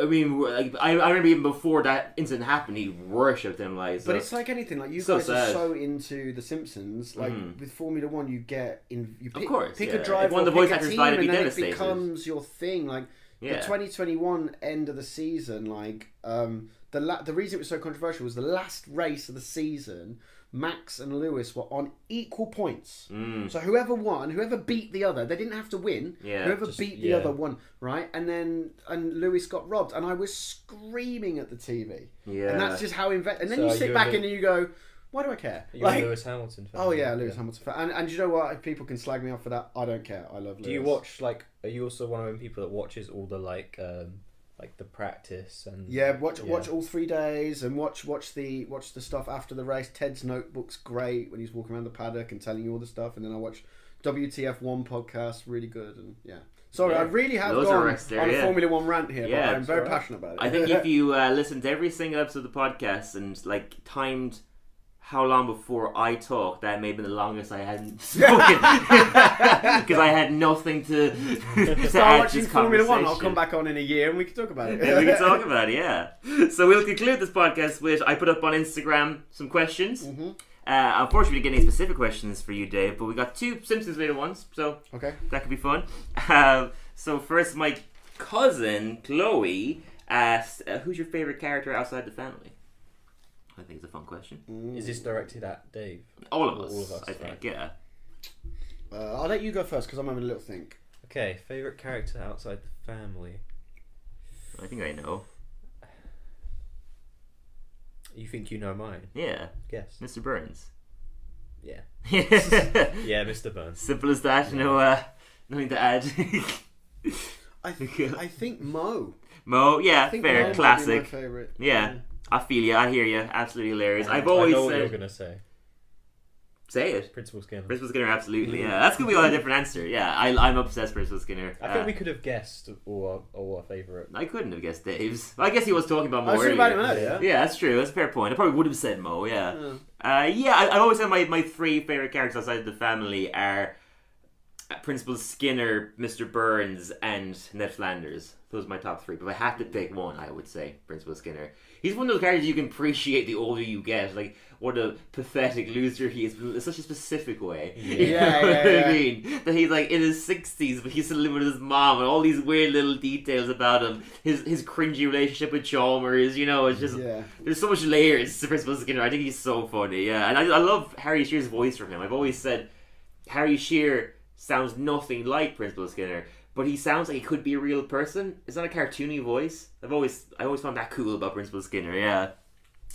I mean, like, I, I remember even before that incident happened, he worshipped him. Like, so, But it's like anything. Like you So guys are so into The Simpsons. Like Mhm. with Formula One, you get in. You pick, course, pick yeah. a driver. If one of the voice actors died, be and then. It becomes your thing. Like yeah. the 2021 end of the season. Like um, the la- the reason it was so controversial was the last race of the season. Max and Lewis were on equal points. Mm. So whoever won, whoever beat the other, they didn't have to win. Yeah, whoever just- beat the yeah. other won, right? And then and Lewis got robbed, and I was screaming at the TV. Yeah. And that's just how invest. And then So you sit you back a- and you go, "Why do I care?" You're Like, Lewis Hamilton fan. oh yeah, Lewis Hamilton fan. And and you know what? If people can slag me off for that, I don't care. I love. Lewis. Do you watch like? Are you also one of them people that watches all the like um, like the practice and Yeah, watch watch all three days and watch watch the watch the stuff after the race. Ted's notebook's great when he's walking around the paddock and telling you all the stuff. And then I watch WTF One podcast, really good. And yeah, sorry, Yeah. I really have Those gone there, on a. Formula One rant here, Yeah, but I'm very alright. passionate about it. I think if [LAUGHS] you uh, listen to every single episode of the podcast and like timed how long before I talked, that may have been the longest I hadn't [LAUGHS] spoken [LAUGHS] because I had nothing to, [LAUGHS] to start add to watching this Formula One, I'll come back on in a year and we can talk about it. Yeah, we can talk about it, yeah. So we'll conclude this podcast with I put up on Instagram some questions. Mm-hmm. Uh, unfortunately, getting specific questions for you, Dave, but we got two Simpsons related ones, so Okay. that could be fun. Um, so first, my cousin Chloe asked, uh, "Who's your favorite character outside the family?" I think it's a fun question. Is this directed at Dave? All of All- us, all of us, I think. right. Yeah. Uh, I'll let you go first because I'm having a little think. Okay, favorite character outside the family. I think I know. You think you know mine? Yeah, Yes. Mr. Burns. Yeah. [LAUGHS] yeah, Yeah, Mr. Burns. simple as that. No, uh, nothing to add. I th- I think Moe. [LAUGHS] Moe, yeah, I think fair, Moe might be classic. my favorite. Yeah, I feel you. I hear you. Absolutely hilarious. I've I always know what you're said, gonna say. say it. Principal Skinner. Principal Skinner, absolutely. Yeah, [LAUGHS] that's gonna be a different answer. Yeah, I, I'm obsessed with Principal Skinner. I think Uh, we could have guessed all our, all our favorite. I couldn't have guessed Dave's. I guess he was talking about Moe I was talking earlier. about him earlier. Yeah, that's true. That's a fair point. I probably would have said Moe. Yeah. Uh, yeah, I, I always said my, my three favorite characters outside of the family are uh, Principal Skinner, Mr. Burns, and Ned Flanders. Those are my top three. But if I had to pick one, I would say Principal Skinner. He's one of those characters you can appreciate the older you get. Like, what a pathetic loser he is, in such a specific way. [LAUGHS] You Yeah, know yeah, what yeah. I mean? That he's like in his 60s, but he's still living with his mom, and all these weird little details about him. His his cringy relationship with Chalmers, you know, it's just. Yeah. There's so much layers to Principal Skinner. I think he's so funny, yeah. And I, I love Harry Shearer's voice from him. I've always said Harry Shearer sounds nothing like Principal Skinner, but he sounds like he could be a real person. It's not a cartoony voice. I've always I always found that cool about Principal Skinner, yeah.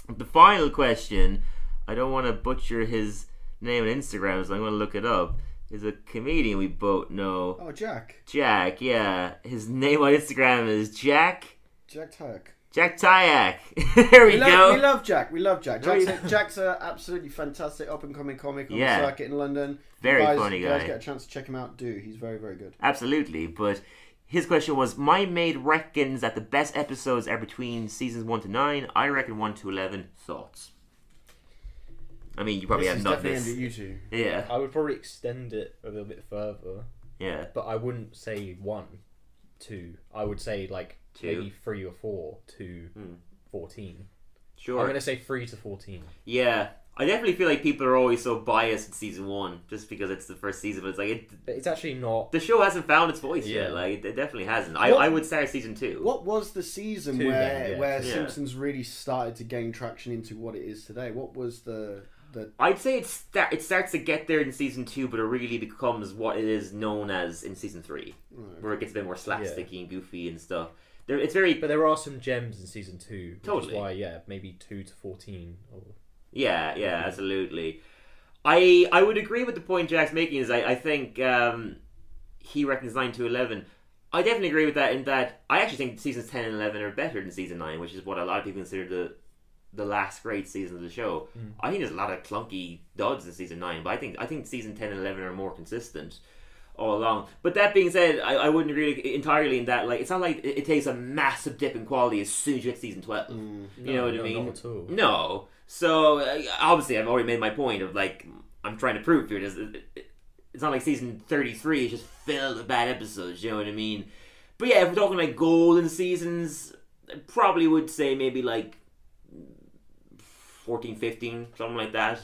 The final question, I don't want to butcher his name on Instagram, so I'm going to look it up. Is a comedian we both know. Oh, Jack. Jack, yeah. His name on Instagram is Jack. Jack Tyak. Jack Tyak. [LAUGHS] there we, We go. love, we love Jack. We love Jack. Jack's, we- a, [LAUGHS] Jack's a absolutely fantastic up and coming comic on Yeah. the circuit in London. Very guys, funny you guys get a chance to check him out. Do he's very very good. Absolutely, but his question was: My maid reckons that the best episodes are between seasons one to nine. I reckon one to eleven. Thoughts? I mean, you probably This have is not definitely this. aimed you two. Yeah, I would probably extend it a little bit further, yeah. but I wouldn't say one, two. I would say like Two. maybe three or four to Hmm. fourteen. Sure. I'm gonna say three to fourteen. Yeah, I definitely feel like people are always so biased in season one just because it's the first season. But it's like it, But it's actually not. the show hasn't found its voice Yeah. yet. Like it definitely hasn't. I, What- I would start season two. What was the season Two where yeah. where Yeah. Simpsons really started to gain traction into what it is today? What was the the I'd say it start, it starts to get there in season two, but it really becomes what it is known as in season three, where it gets a bit more slapsticky and goofy and stuff. There, it's very But there are some gems in season two. Which Totally. Is why, yeah, maybe two to fourteen. Or Yeah, yeah, absolutely. I I would agree with the point Jack's making. Is I I think um, he reckons nine to eleven. I definitely agree with that. In that I actually think seasons ten and eleven are better than season nine, which is what a lot of people consider the the last great season of the show. I think there's a lot of clunky duds in season nine, but I think I think season ten and eleven are more consistent all along. But that being said, I, I wouldn't agree entirely in that. Like, it's not like it, it takes a massive dip in quality as soon as you get season twelve. you know what no, I mean? not at all. No. So uh, obviously, I've already made my point of like I'm trying to prove here. It's, it's not like season 33 is just filled with bad episodes. You know what I mean? But yeah, if we're talking like golden seasons, I probably would say maybe like 14, 15, something like that.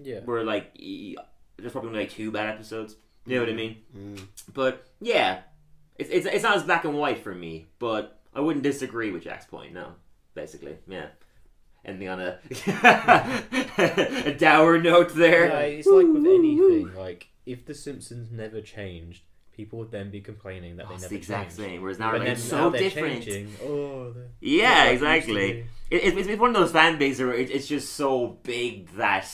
yeah, Where like there's probably only like two bad episodes. You know what I mean? Mm. But yeah, it's, it's it's not as black and white for me. But I wouldn't disagree with Jack's point. No, basically, yeah. Ending on a [LAUGHS] a dour note there. Yeah, it's like with anything. Like if the Simpsons never changed, people would then be complaining that Oh, they it's never the exact changed. same. Whereas now But we're then like, now so they're different. changing. Oh, they're- Yeah, they're not like used to exactly. be. It, it's, it's one of those fan bases where it, it's just so big that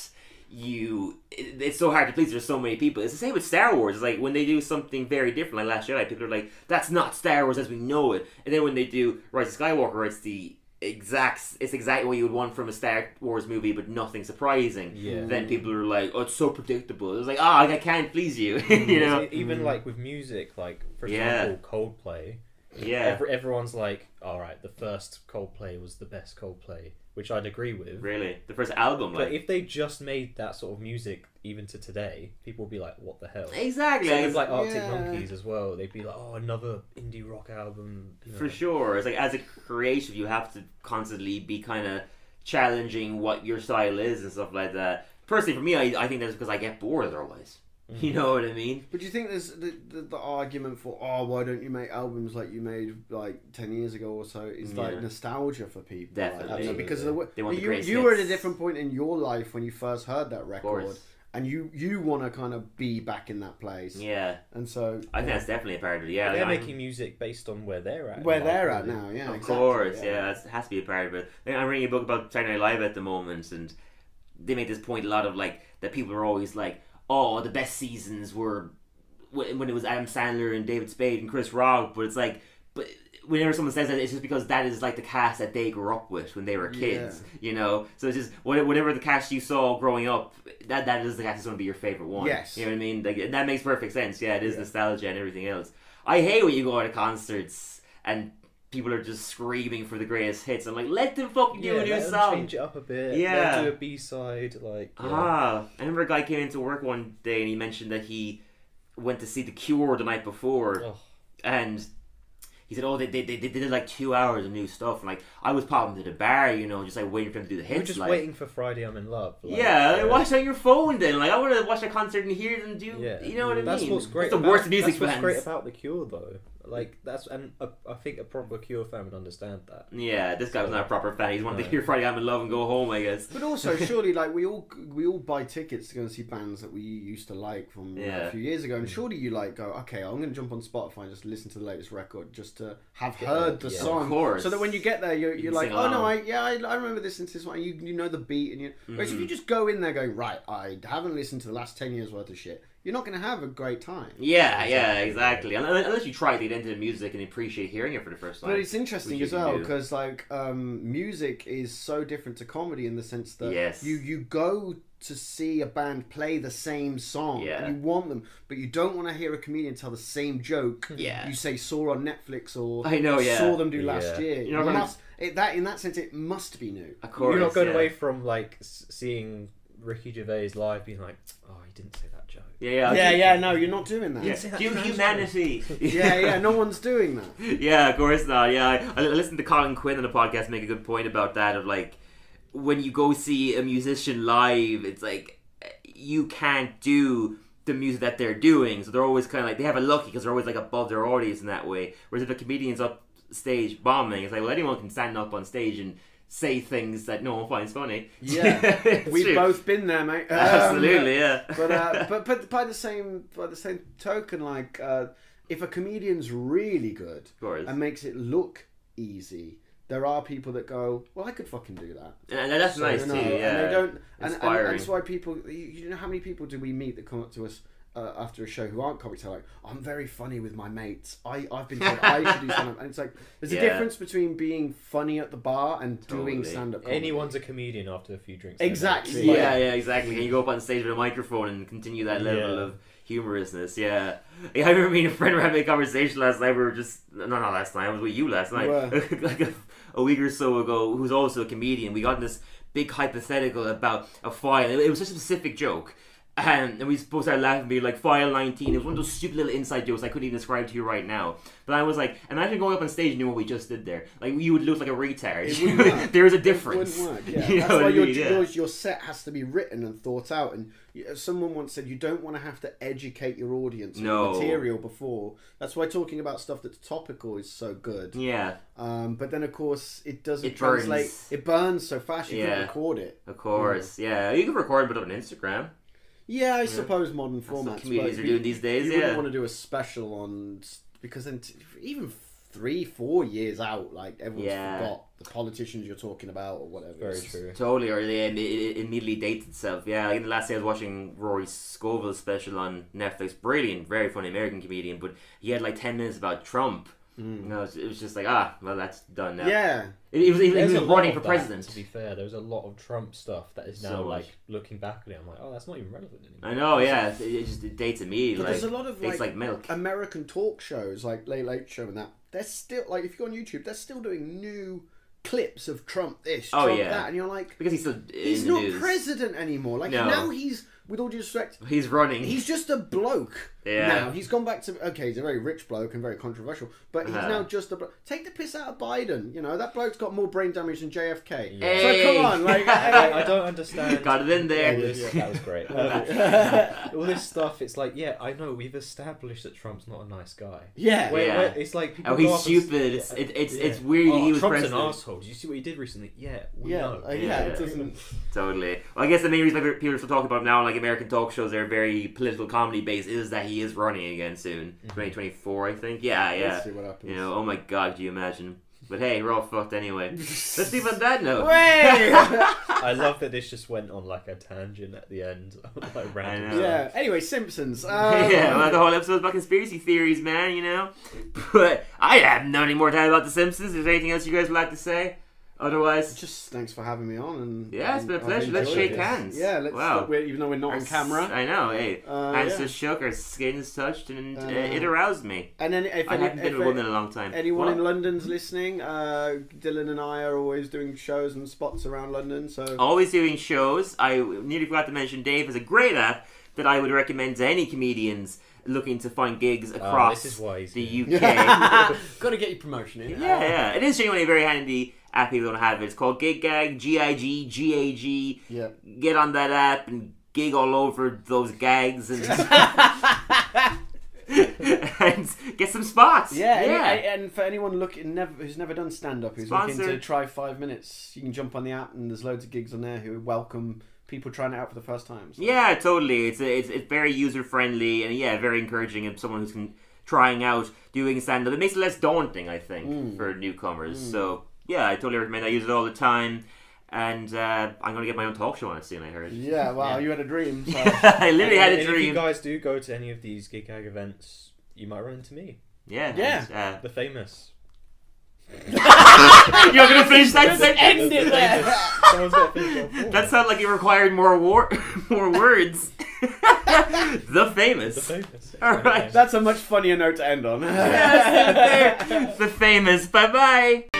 you it, it's so hard to please. There's so many people. It's the same with Star Wars. It's like when they do something very different, like Last Jedi, people are like, "That's not Star Wars as we know it." And then when they do Rise of Skywalker, it's the exact it's exactly what you would want from a Star Wars movie, but nothing surprising. Yeah. Then people are like, "Oh, it's so predictable." It's like, "Ah, I can't please you," [LAUGHS] you know. E- even like with music, like for Yeah. example, Coldplay. Yeah. Every, everyone's like, all right, the first Coldplay was the best Coldplay, which I'd agree with. Really, the first album, But like if they just made that sort of music even to today, people would be like, "What the hell?" Exactly, Same with it's- like Arctic Yeah. Monkeys as well. They'd be like, "Oh, another indie rock album." you know. For sure. It's like as a creative, you have to constantly be kind of challenging what your style is and stuff like that. Personally, for me, I, I think that's because I get bored otherwise. Mm. You know what I mean? But do you think there's the, the, the argument for oh why don't you make albums like you made like ten years ago or so is Yeah. like nostalgia for people like, Definitely. you know, because of the way They want you, greatest you were at a different point in your life when you first heard that record and you you want to kind of be back in that place Yeah. and so I think that's definitely a part of it. Yeah, They're like, I'm- making music based on where they're at. where they're at now yeah of exactly, course, yeah, it has to be a part of it. Like, I'm reading a book about Saturday Night Live at the moment, and they make this point a lot of like that people are always like, "Oh, the best seasons were when it was Adam Sandler and David Spade and Chris Rock," but it's like, but whenever someone says that, it's just because that is like the cast that they grew up with when they were kids, you know. So it's just whatever the cast you saw growing up, that that is the cast that's going to be your favorite one. Yes. you know what I mean. Like that makes perfect sense. Yeah, it is nostalgia and everything else. I hate when you go to concerts and people are just screaming for the greatest hits. I'm like, let them fucking do Yeah, a new song. change it up a bit. Yeah. let do a B side. Like, yeah. Ah, I remember a guy came into work one day and he mentioned that he went to see The Cure the night before, Oh. and he said, "Oh, they, they, they, they did like two hours of new stuff." And like, I was popping to the bar, you know, just like waiting for them to do the hits. just like, waiting for Friday I'm in Love. like, yeah, uh, watch on your phone then. Like, I want to watch a concert and hear them do. Yeah, You know what I that's mean? what's great. That's the about, worst music That's what's great about the Cure, though. Like that's and a, I think a proper Cure fan would understand that. Yeah, this guy was not a proper fan. He just wanted to No. hear Friday I'm in Love and go home, I guess. But also, surely, like we all [LAUGHS] we all buy tickets to go and see bands that we used to like from you know, Yeah. a few years ago, and mm. surely you like go, okay, I'm going to jump on Spotify and just listen to the latest record, just to have heard the yeah. song, Of course. so that when you get there, you're, You you're can like, sing oh no, I along. yeah, I, I remember listening to this one. You you know the beat, and you. Whereas if you mm. just go in there going, right, I haven't listened to the last ten years worth of shit, you're not going to have a great time. Yeah, yeah, exactly. Unless you try to get into the music and appreciate hearing it for the first time. But it's interesting as well because like um, music is so different to comedy in the sense that Yes. you you go to see a band play the same song Yeah. and you want them, but you don't want to hear a comedian tell the same joke. [LAUGHS] Yeah. you say saw on Netflix or I know, yeah. saw them do last Yeah. year. You're You not must, it, that in that sense it must be new. Of course, You're not going yeah. away from like seeing Ricky Gervais live, being like, "Oh, he didn't say that joke." Yeah, yeah, yeah, yeah, no, you're not doing that. Yeah. say that Hu- humanity. [LAUGHS] yeah, yeah, no one's doing that. [LAUGHS] yeah, of course not. Yeah, I, I listened to Colin Quinn on a podcast make a good point about that. Of like, when you go see a musician live, it's like you can't do the music that they're doing. So they're always kind of like they have a lucky because they're always like above their audience in that way. Whereas if a comedian's up stage bombing, it's like well anyone can stand up on stage and say things that no one finds funny. Yeah, [LAUGHS] we've true. both been there, mate. [LAUGHS] Um, Absolutely, yeah. [LAUGHS] but uh, but but by the same by the same token, like uh, if a comedian's really good and makes it look easy, there are people that go, "Well, I could fucking do that." And that's So, nice you know, too. Yeah, and they don't. And, and Inspiring. that's why people. You know how many people do we meet that come up to us? Uh, after a show, who aren't comics, are like, I'm very funny with my mates. I I've been told I should do stand up, and it's like there's Yeah. a difference between being funny at the bar and doing Totally. stand up. Anyone's a comedian after a few drinks. Exactly, Like, yeah, yeah, exactly. And you go up on stage with a microphone and continue that level Yeah. of humorousness. Yeah. yeah, I remember me and a friend were having a conversation last night. We were just no, not last night. I was with you last night, Were. [LAUGHS] like a, a week or so ago. Who's also a comedian. We got in this big hypothetical about a file. It, it was such a specific joke. And, and we both started laughing, being like, "File 19." It was one of those stupid little inside jokes I couldn't even describe to you right now. But I was like, imagine going up on stage and doing what we just did there. Like you would look like a retard. It [LAUGHS] wouldn't work. there is a It difference. wouldn't work. [LAUGHS] Yeah. You know That's why your, mean? Yeah. your set has to be written and thought out. And someone once said you don't want to have to educate your audience No. material before. That's why talking about stuff that's topical is so good. Yeah, Um, but then of course it doesn't It burns. translate. It burns so fast you Yeah. can't record it. of course. Yeah, you can record it on Instagram. Yeah, I suppose modern what formats. comedians but are doing these days, You yeah. wouldn't want to do a special on because then t- even three, four years out. Like everyone's Yeah. forgot the politicians you're talking about or whatever. Very It's- true. Totally, or they it, it immediately dates itself. Yeah, like the last day I was watching Rory Scovel's special on Netflix. Brilliant, very funny American comedian, but he had like ten minutes about Trump. You know, it was, it was just like ah, well that's done now. Mm. Yeah. It, it was even he was a lot running of for that, president. To be fair, there was a lot of Trump stuff that is now much. like looking back at it. I'm like, oh, that's not even relevant anymore. I know, yeah, it, it just it dates immediately. But like, there's a lot of like, like milk. American talk shows, like Late Late Show and that. They're still like if you go on YouTube, they're still doing new clips of Trump this, Oh, Trump yeah. that, and you're like, because he's still he's not news. president anymore. Like No. now he's, with all due respect, He's running. he's just a bloke. Yeah. Now he's gone back to okay, he's a very rich bloke and very controversial, but he's Uh-huh. now just a bloke. Take the piss out of Biden. You know that bloke's got more brain damage than JFK. Hey. So come on, like. I, I don't understand. [LAUGHS] Got it in all there. this- That was great. Uh, [LAUGHS] all this stuff, it's like, yeah, I know we've established that Trump's not a nice guy. yeah. Wait, Yeah. wait, it's like people Oh, he's up and stupid. It's it, it's Yeah. it's weird. Oh, he was Trump's president. an asshole. Did you see what he did recently? Yeah, we Yeah, know. uh, yeah, Yeah. it doesn't. Totally. Well, I guess the main reason people are still talking about him now, like American talk shows, they're very political comedy based, is that he is running again soon, 2024, I think. Yeah, yeah. Let's see what happens. You know, oh my god, do you imagine? But hey, we're all fucked anyway. [LAUGHS] Let's leave on that note. [LAUGHS] I love that this just went on like a tangent at the end, [LAUGHS] like random. yeah. Anyway, Simpsons. Um, yeah, well, the whole episode is about conspiracy theories, man, you know? But I have no any more time about The Simpsons. Is there anything else you guys would like to say? Otherwise, Just thanks for having me on. And yeah, it's been a I've pleasure. Let's shake it. hands. Yeah, let's. Wow. we're- even though we're not Our on camera. I know, hey. Uh, Hands yeah. just shook, our skins touched, and uh, Uh, it aroused me. And then if, I any, haven't been if with one in a long time. anyone What? in London's listening, uh, Dylan and I are always doing shows and spots around London. So always doing shows. I nearly forgot to mention Dave has a great app that I would recommend to any comedians looking to find gigs across this is why the. UK. got to get your promotion in. yeah, yeah, it is genuinely very handy app. You don't have it, it's called Gig Gag, G I G G A G. Yeah. Get on that app and gig all over those gags and. [LAUGHS] [LAUGHS] and get some spots. Yeah, yeah. And, and for anyone looking never who's never done stand up, who's looking to try five minutes, you can jump on the app and there's loads of gigs on there who welcome people trying it out for the first time. So. Yeah, totally. It's it's, it's very user friendly and yeah, very encouraging of someone who's trying out doing stand up. It makes it less daunting, I think, Mm. for newcomers. So yeah, I totally recommend. I use it all the time, and uh, I'm gonna get my own talk show on it soon. I heard. Yeah, wow, Yeah. you had a dream. So. [LAUGHS] I literally had And a If you guys do go to any of these gig gag events, you might run into me, Yeah, Yeah. and, uh, [LAUGHS] the famous. [LAUGHS] you're gonna finish that sentence. End it there. Someone's got to finish off. That sounded like it required more war- more words. the famous. The famous. All right. That's a much funnier note to end on. Yes, the famous. Bye bye.